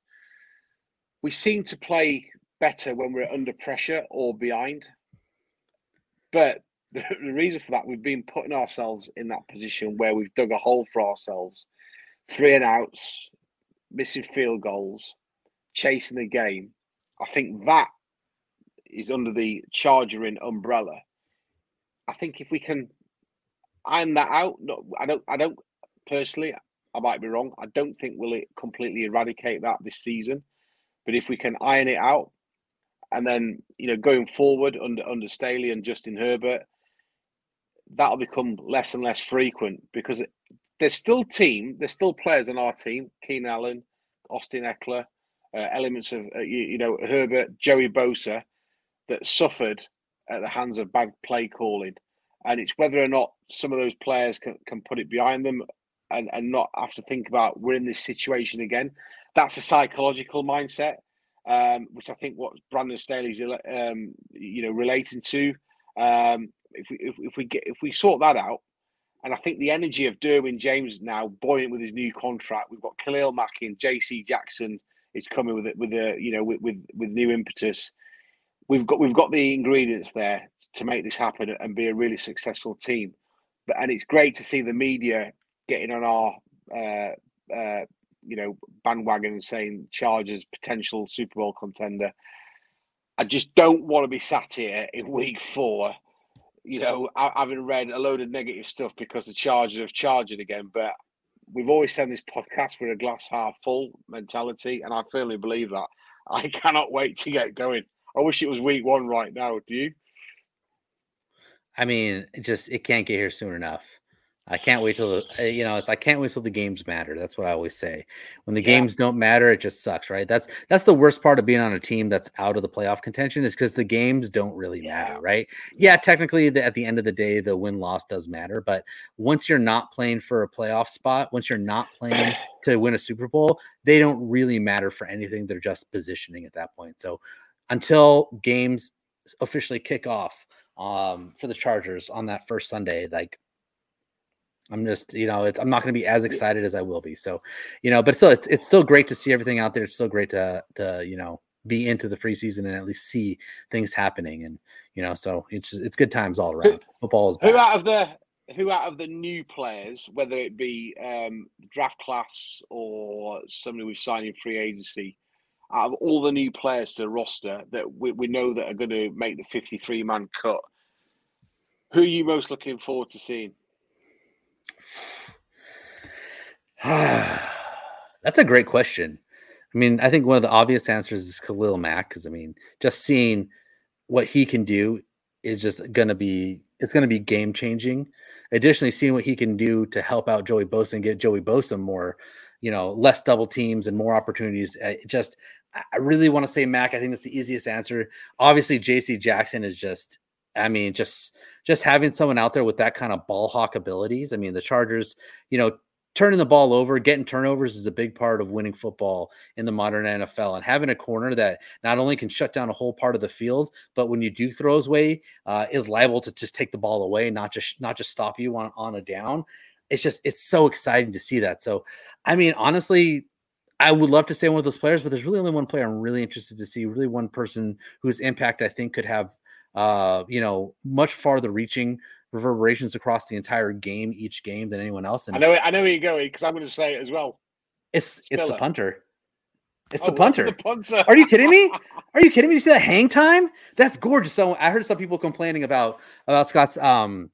we seem to play better when we're under pressure or behind. But the, [laughs] the, reason for that, we've been putting ourselves in that position where we've dug a hole for ourselves, three and outs, missing field goals, chasing the game. I think that is under the Chargering umbrella. I think if we can iron that out, no, I don't, I don't personally, I might be wrong. I don't think we'll completely eradicate that this season. But if we can iron it out, and then you know going forward under under Staley and Justin Herbert, that'll become less and less frequent because it, there's still team, there's still players on our team, Keenan Allen, Austin Ekeler, uh, elements of uh, you, you, know Herbert, Joey Bosa, that suffered at the hands of bad play calling, and it's whether or not some of those players can, can put it behind them and, and not have to think about we're in this situation again. That's a psychological mindset, um, which I think what Brandon Staley's um, you know relating to. Um, if we if, if we get if we sort that out, and I think the energy of Derwin James now buoyant with his new contract. We've got Khalil Mack in, J.C. Jackson is coming with it with a you know with, with with new impetus. We've got we've got the ingredients there to make this happen and be a really successful team. But and it's great to see the media getting on our uh, uh, you know bandwagon and saying Chargers potential Super Bowl contender. I just don't want to be sat here in week four, you know, having read a load of negative stuff because the Chargers have charged it again. But we've always said this podcast with a glass half full mentality, and I firmly believe that. I [laughs] cannot wait to get going. I wish it was week one right now. Do you? I mean, just it can't get here soon enough. I can't wait till the, eh, you know it's I can't wait till the games matter. That's what I always say. When the yeah. games don't matter, it just sucks, right? That's that's the worst part of being on a team that's out of the playoff contention is because the games don't really matter, right? Yeah, technically, the, at the end of the day, the win loss does matter, but once you're not playing for a playoff spot, once you're not playing [clears throat] to win a Super Bowl, they don't really matter for anything. They're just positioning at that point. So until games officially kick off um, for the Chargers on that first Sunday, like I'm just, you know, it's I'm not going to be as excited as I will be. So, you know, but still, it's it's still great to see everything out there. It's still great to to you know be into the preseason and at least see things happening. And you know, so it's it's good times all around. Football is Who out of the who out of the new players, whether it be um, draft class or somebody we've signed in free agency, out of all the new players to the roster that we, we know that are going to make the 53 man cut, who are you most looking forward to seeing? [sighs] That's a great question. I mean, I think one of the obvious answers is Khalil Mack because I mean, just seeing what he can do is just going to be it's going to be game changing. Additionally, seeing what he can do to help out Joey Bosa and get Joey Bosa more, you know, less double teams and more opportunities. I just I really want to say Mack. I think that's the easiest answer. Obviously, JC Jackson is just I mean, just just having someone out there with that kind of ball hawk abilities. I mean, the Chargers, you know, turning the ball over, getting turnovers is a big part of winning football in the modern NFL. And having a corner that not only can shut down a whole part of the field, but when you do throw away, uh, is liable to just take the ball away, not just not just stop you on on a down. It's just it's so exciting to see that. So, I mean, honestly. I would love to say one of those players, but there's really only one player I'm really interested to see. Really, one person whose impact I think could have uh, you know, much farther reaching reverberations across the entire game, each game than anyone else. And I know I know where you're going because I'm going to say it as well. it's it's the punter. It's Oh, the [laughs] punter. The punter. Are you kidding me? [laughs] Are you kidding me? You see that hang time? That's gorgeous. So I heard some people complaining about about Scott's um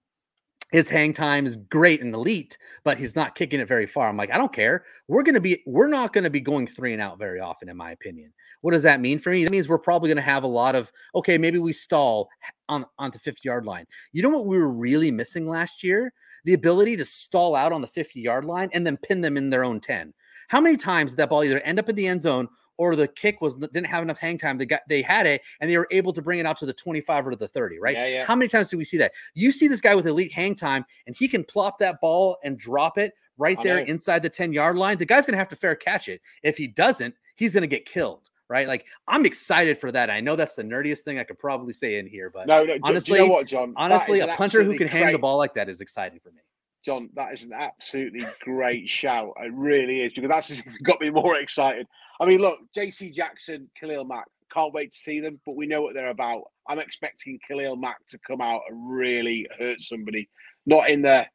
his hang time is great and elite, but he's not kicking it very far. I'm like, I don't care. We're gonna be we're not gonna be going three and out very often, in my opinion. What does that mean for me? That means we're probably gonna have a lot of okay, maybe we stall on on the 50 yard line. You know what we were really missing last year? The ability to stall out on the 50 yard line and then pin them in their own 10. How many times did that ball either end up in the end zone or the kick was didn't have enough hang time? They got they had it and they were able to bring it out to the 25 or to the 30, right? Yeah, yeah. How many times do we see that? You see this guy with elite hang time and he can plop that ball and drop it right I there know. inside the 10 yard line. The guy's gonna have to fair catch it. If he doesn't, he's gonna get killed. Right, like I'm excited for that. I know that's the nerdiest thing I could probably say in here, but No, no. honestly- do you know what, John? Honestly, a punter who can hang the ball like that is exciting for me. John, that is an absolutely great shout. It really is because that's [laughs] got me more excited. I mean, look, JC Jackson, Khalil Mack, can't wait to see them, but we know what they're about. I'm expecting Khalil Mack to come out and really hurt somebody, not in the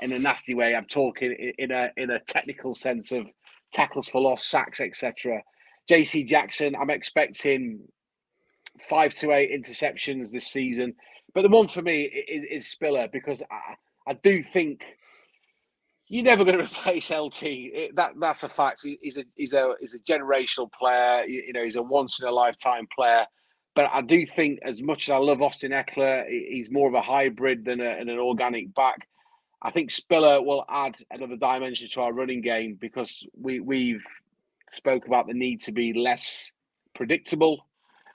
in a nasty way. I'm talking in a in a technical sense of tackles for loss, sacks, etc. JC Jackson, I'm expecting five to eight interceptions this season. But the one for me is, is Spiller because I, I do think you're never going [laughs] to replace LT. It- that that's a fact. He, he's a he's a he's a generational player. You, you know, he's a once in a lifetime player. But I do think, as much as I love Austin Ekeler, he's more of a hybrid than, a, than an organic back. I think Spiller will add another dimension to our running game because we we've spoke about the need to be less predictable,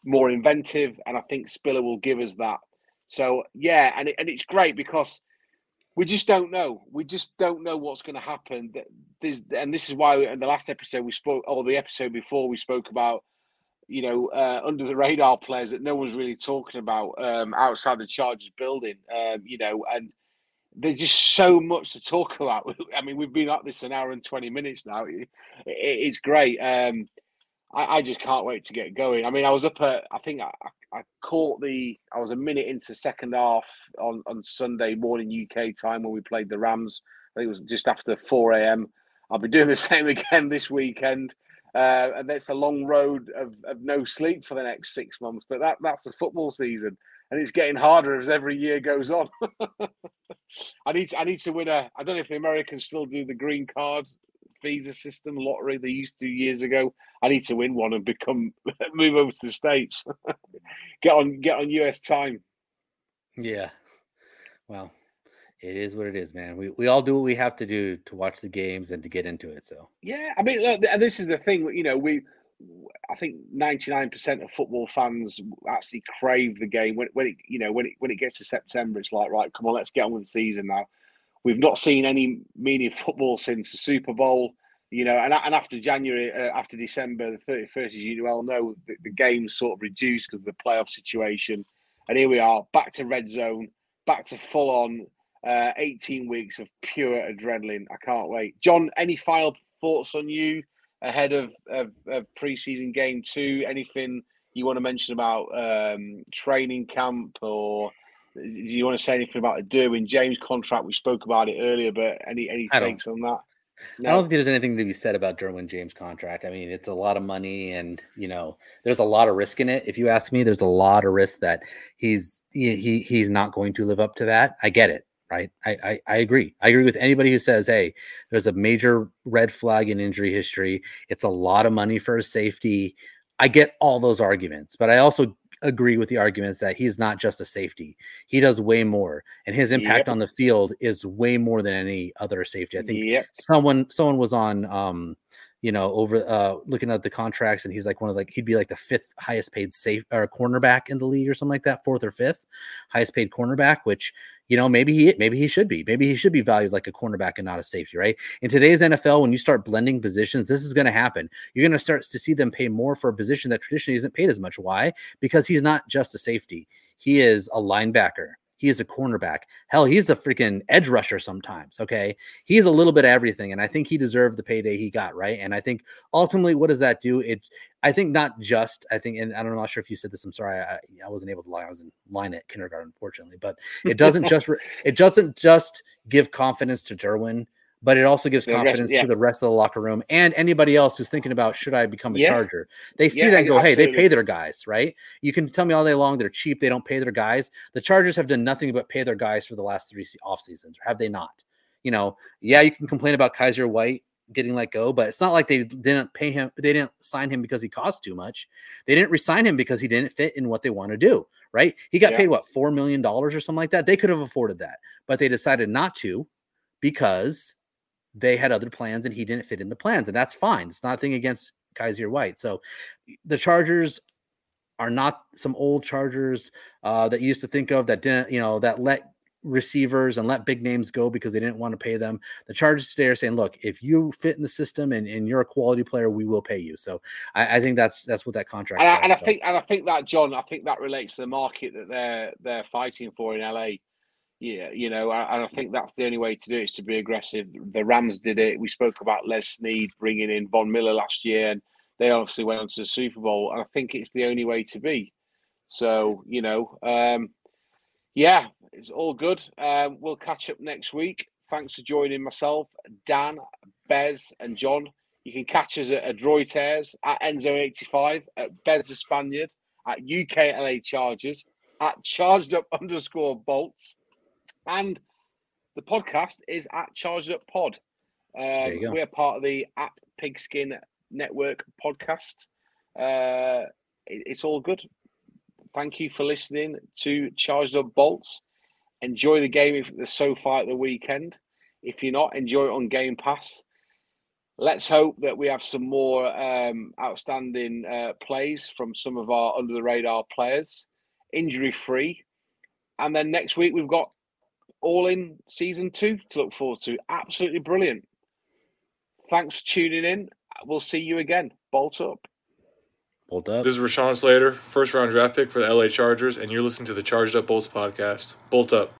more inventive, and I think Spiller will give us that. So yeah, and it, and it's great because we just don't know. We just don't know what's going to happen. There's, and this is why in the last episode we spoke, or the episode before we spoke about, you know, uh, under the radar players that no one's really talking about um, outside the Chargers building. Um, you know, and there's just so much to talk about. [laughs] I mean, we've been at this an hour and twenty minutes now. It, it- it's great. Um, I, I just can't wait to get going. I mean, I was up at, I think I, I caught the, I was a minute into second half on, on Sunday morning UK time when we played the Rams. I think it was just after 4 a.m. I'll be doing the [laughs] same again this weekend. Uh, and that's a long road of, of no sleep for the next six months. But that that's the football season. And it's getting harder as every year goes on. [laughs] I need to, I need to win a, I don't know if the Americans still do the green card visa system lottery they used to years ago. I need to win one and become [laughs] move over to the states. [laughs] get on get on US time. Yeah. Well, it is what it is, man. We we all do what we have to do to watch the games and to get into it. So Yeah, I mean, look, and this is the thing. You know, we I think ninety nine percent of football fans actually crave the game when when it you know when it when it gets to September. It's like right, come on, let's get on with the season now. We've not seen any meaning football since the Super Bowl. You know, and, and after January, uh, after December the thirty first, as you well know, the, the games sort of reduced because of the playoff situation. And here we are, back to red zone, back to full on Uh, 18 weeks of pure adrenaline. I can't wait. John, any final thoughts on you ahead of, of, of preseason game two? Anything you want to mention about um, training camp or do you want to say anything about the Derwin James contract? We spoke about it earlier, but any any takes on that? I don't think there's anything to be said about Derwin James' contract. I mean, it's a lot of money, and you know, there's a lot of risk in it. If you ask me, there's a lot of risk that he's he, he he's not going to live up to that. I get it, right? I, I I agree. I agree with anybody who says, "Hey, there's a major red flag in injury history. It's a lot of money for a safety." I get all those arguments, but I also agree with the arguments that he's not just a safety. He does way more, and his impact Yep. on the field is way more than any other safety. I think Yep. someone someone was on um you know over uh looking at the contracts and he's like one of like he'd be like the fifth highest paid safe or cornerback in the league or something like that fourth or fifth highest paid cornerback which you know maybe he maybe he should be. Maybe he should be valued like a cornerback and not a safety right? In today's NFL when you start blending positions this is going to happen. You're going to start to see them pay more for a position that traditionally isn't paid as much. Why? Because he's not just a safety. He is a linebacker he is a cornerback. Hell, he's a freaking edge rusher sometimes. Okay. He's a little bit of everything. And I think he deserved the payday he got. Right. And I think ultimately, what does that do? It, I think not just, I think, and I don't, I'm not sure if you said this. I'm sorry. I, I wasn't able to lie. I was in line at kindergarten, unfortunately, but it doesn't [laughs] just, it doesn't just give confidence to Derwin, but it also gives The rest- confidence yeah. to the rest of the locker room and anybody else who's thinking about, should I become a Yeah. charger? They see Yeah, that and go, hey, they pay their guys, right? You can tell me all day long they're cheap, they don't pay their guys. The Chargers have done nothing but pay their guys for the last three off seasons, have they not? You know, yeah, you can complain about Kyzir White getting let go, but it's not like they didn't pay him, they didn't sign him because he cost too much. They didn't resign him because he didn't fit in what they want to do, right? He got Yeah. paid what four million dollars or something like that. They could have afforded that, but they decided not to because they had other plans and he didn't fit in the plans, and that's fine. It's nothing against Kyzir White. So the Chargers are not some old Chargers uh, that you used to think of that didn't, you know, that let receivers and let big names go because they didn't want to pay them. The Chargers today are saying, look, if you fit in the system and, and you're a quality player, we will pay you. So I, I think that's that's what that contract. And I, and I think and I think that John, I think that relates to the market that they're they're fighting for in LA. Yeah, you know, and I think that's the only way to do it is to be aggressive. The Rams did it. We spoke about Les Snead bringing in Von Miller last year, and they obviously went on to the Super Bowl. And I think it's the only way to be. So you know, um, yeah, it's all good. Um, we'll catch up next week. Thanks for joining myself, Dan, Bez, and John. You can catch us at Adroiters at Enzo85, at Bez the Spaniard, at UKLA Chargers, at Charged Up [laughs] underscore Bolts, and the podcast is at Charged Up Pod. Um, we're part of the App Pigskin Network podcast. Uh, it- it's all good. Thank you for listening to Charged Up Bolts. Enjoy the game if it's SoFi at the weekend. If you're not, enjoy it on Game Pass. Let's hope that we have some more um, outstanding uh, plays from some of our under the radar players, injury free. And then next week, we've got all in season two to look forward to. Absolutely brilliant. Thanks for tuning in. We'll see you again. Bolt up. Hold up. This is Rashawn Slater, first round draft pick for the LA Chargers, and you're listening to the Charged Up Bolts podcast. Bolt up.